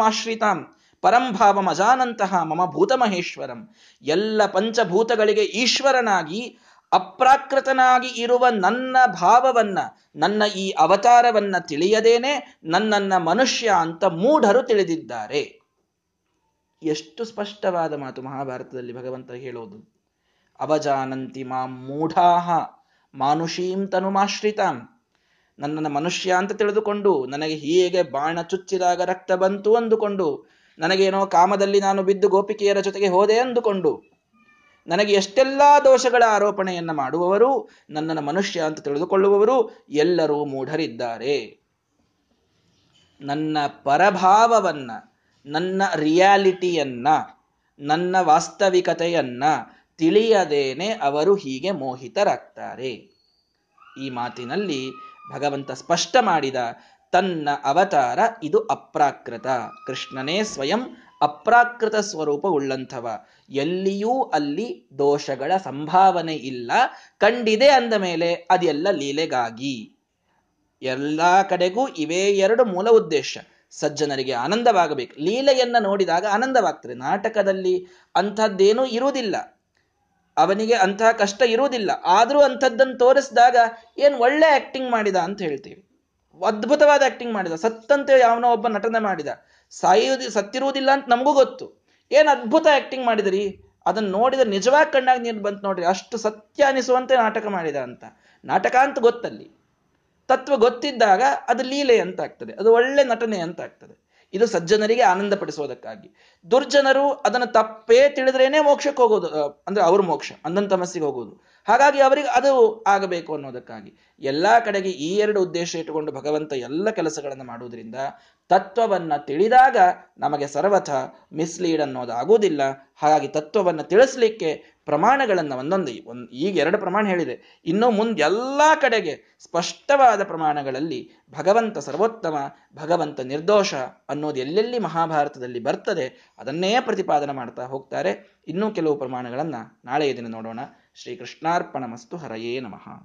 ಪರಂಭಾವಂ ಅಜಾನಂತಹ ಮಮ ಭೂತಮಹೇಶ್ವರಂ. ಎಲ್ಲ ಪಂಚಭೂತಗಳಿಗೆ ಈಶ್ವರನಾಗಿ, ಅಪ್ರಾಕೃತನಾಗಿ ಇರುವ ನನ್ನ ಭಾವವನ್ನ, ನನ್ನ ಈ ಅವತಾರವನ್ನ ತಿಳಿಯದೇನೆ, ನನ್ನನ್ನ ಮನುಷ್ಯ ಅಂತ ಮೂಢರು ತಿಳಿದಿದ್ದಾರೆ. ಎಷ್ಟು ಸ್ಪಷ್ಟವಾದ ಮಾತು ಮಹಾಭಾರತದಲ್ಲಿ ಭಗವಂತ ಹೇಳೋದು. ಅವಜಾನಂತಿ ಮಾಂ ಮೂಢಾಹ ಮಾನುಷೀಂ ತನುಮಾಶ್ರಿತಾಂ ನನ್ನನ್ನು ಮನುಷ್ಯ ಅಂತ ತಿಳಿದುಕೊಂಡು, ನನಗೆ ಹೀಗೆ ಬಾಣ ಚುಚ್ಚಿದಾಗ ರಕ್ತ ಬಂತು ಅಂದುಕೊಂಡು ನನಗೇನೋ ಕಾಮದಲ್ಲಿ ನಾನು ಬಿದ್ದು ಗೋಪಿಕೆಯರ ಜೊತೆಗೆ ಹೋದೆ ಅಂದುಕೊಂಡು. ನನಗೆ ಎಷ್ಟೆಲ್ಲಾ ದೋಷಗಳ ಆರೋಪಣೆಯನ್ನು ಮಾಡುವವರು, ನನ್ನನ್ನು ಮನುಷ್ಯ ಅಂತ ತಿಳಿದುಕೊಳ್ಳುವವರು ಎಲ್ಲರೂ ಮೂಢರಿದ್ದಾರೆ. ನನ್ನ ಪರಭಾವವನ್ನ, ನನ್ನ ರಿಯಾಲಿಟಿಯನ್ನ, ನನ್ನ ವಾಸ್ತವಿಕತೆಯನ್ನ ತಿಳಿಯದೇನೆ ಅವರು ಹೀಗೆ ಮೋಹಿತರಾಗ್ತಾರೆ. ಈ ಮಾತಿನಲ್ಲಿ ಭಗವಂತ ಸ್ಪಷ್ಟ ಮಾಡಿದ ತನ್ನ ಅವತಾರ ಇದು ಅಪ್ರಾಕೃತ. ಕೃಷ್ಣನೇ ಸ್ವಯಂ ಅಪ್ರಾಕೃತ ಸ್ವರೂಪ ಉಳ್ಳಂಥವ ಎಲ್ಲಿಯೂ ಅಲ್ಲಿ ದೋಷಗಳ ಸಂಭಾವನೆ ಇಲ್ಲ. ಕಂಡಿದೆ ಅಂದ ಮೇಲೆ ಅದೆಲ್ಲ ಲೀಲೆಗಾಗಿ. ಎಲ್ಲ ಕಡೆಗೂ ಇವೇ ಎರಡು ಮೂಲ ಉದ್ದೇಶ. ಸಜ್ಜನರಿಗೆ ಆನಂದವಾಗಬೇಕು. ಲೀಲೆಯನ್ನ ನೋಡಿದಾಗ ಆನಂದವಾಗ್ತದೆ. ನಾಟಕದಲ್ಲಿ ಅಂಥದ್ದೇನೂ ಇರುವುದಿಲ್ಲ. ಅವನಿಗೆ ಅಂತಹ ಕಷ್ಟ ಇರುವುದಿಲ್ಲ. ಆದರೂ ಅಂಥದ್ದನ್ನು ತೋರಿಸಿದಾಗ, ಏನು ಒಳ್ಳೆ ಆಕ್ಟಿಂಗ್ ಮಾಡಿದ ಅಂತ ಹೇಳ್ತೀವಿ. ಅದ್ಭುತವಾದ ಆಕ್ಟಿಂಗ್ ಮಾಡಿದ. ಸತ್ತಂತೆ ಯಾವನೋ ಒಬ್ಬ ನಟನೆ ಮಾಡಿದ. ಸಾಯೋದಿ ಸತ್ತಿರುವುದಿಲ್ಲ ಅಂತ ನಮಗೂ ಗೊತ್ತು. ಏನು ಅದ್ಭುತ ಆಕ್ಟಿಂಗ್ ಮಾಡಿದ್ರಿ? ಅದನ್ನು ನೋಡಿದ ನಿಜವಾಗಿ ಕಣ್ಣಾಗಿ ನೀರು ಬಂತು ನೋಡ್ರಿ, ಅಷ್ಟು ಸತ್ಯ ಅನಿಸುವಂತೆ ನಾಟಕ ಮಾಡಿದ ಅಂತ. ನಾಟಕ ಅಂತ ಗೊತ್ತಲ್ಲಿ. ತತ್ವ ಗೊತ್ತಿದ್ದಾಗ ಅದು ಲೀಲೆ ಅಂತ ಆಗ್ತದೆ. ಅದು ಒಳ್ಳೆ ನಟನೆ ಅಂತ ಆಗ್ತದೆ. ಇದು ಸಜ್ಜನರಿಗೆ ಆನಂದ ಪಡಿಸೋದಕ್ಕಾಗಿ ದುರ್ಜನರು ಅದನ್ನು ತಪ್ಪೇ ತಿಳಿದ್ರೇನೆ ಮೋಕ್ಷಕ್ಕೆ ಹೋಗೋದು ಅಂದ್ರೆ ಅವ್ರ ಮೋಕ್ಷ ಅಂದನ್ ತಮಸ್ಸಿಗೆ ಹೋಗೋದು. ಹಾಗಾಗಿ ಅವರಿಗೆ ಅದು ಆಗಬೇಕು ಅನ್ನೋದಕ್ಕಾಗಿ. ಎಲ್ಲ ಕಡೆಗೆ ಈ ಎರಡು ಉದ್ದೇಶ ಇಟ್ಟುಕೊಂಡು ಭಗವಂತ ಎಲ್ಲ ಕೆಲಸಗಳನ್ನು ಮಾಡುವುದರಿಂದ ತತ್ವವನ್ನು ತಿಳಿದಾಗ ನಮಗೆ ಸರ್ವಥ ಮಿಸ್ಲೀಡ್ ಅನ್ನೋದಾಗುವುದಿಲ್ಲ. ಹಾಗಾಗಿ ತತ್ವವನ್ನು ತಿಳಿಸ್ಲಿಕ್ಕೆ ಪ್ರಮಾಣಗಳನ್ನು ಒಂದೊಂದು ಒಂದು ಈಗ ಎರಡು ಪ್ರಮಾಣ ಹೇಳಿದೆ. ಇನ್ನು ಮುಂದೆ ಎಲ್ಲ ಕಡೆಗೆ ಸ್ಪಷ್ಟವಾದ ಪ್ರಮಾಣಗಳಲ್ಲಿ ಭಗವಂತ ಸರ್ವೋತ್ತಮ, ಭಗವಂತ ನಿರ್ದೋಷ ಅನ್ನೋದು ಎಲ್ಲೆಲ್ಲಿ ಮಹಾಭಾರತದಲ್ಲಿ ಬರ್ತದೆ ಅದನ್ನೇ ಪ್ರತಿಪಾದನೆ ಮಾಡ್ತಾ ಹೋಗ್ತಾರೆ. ಇನ್ನೂ ಕೆಲವು ಪ್ರಮಾಣಗಳನ್ನು ನಾಳೆಯ ದಿನ ನೋಡೋಣ. ಶ್ರೀಕೃಷ್ಣಾರ್ಪಣ ಮಸ್ತು ಹರಯೇ ನಮಃ.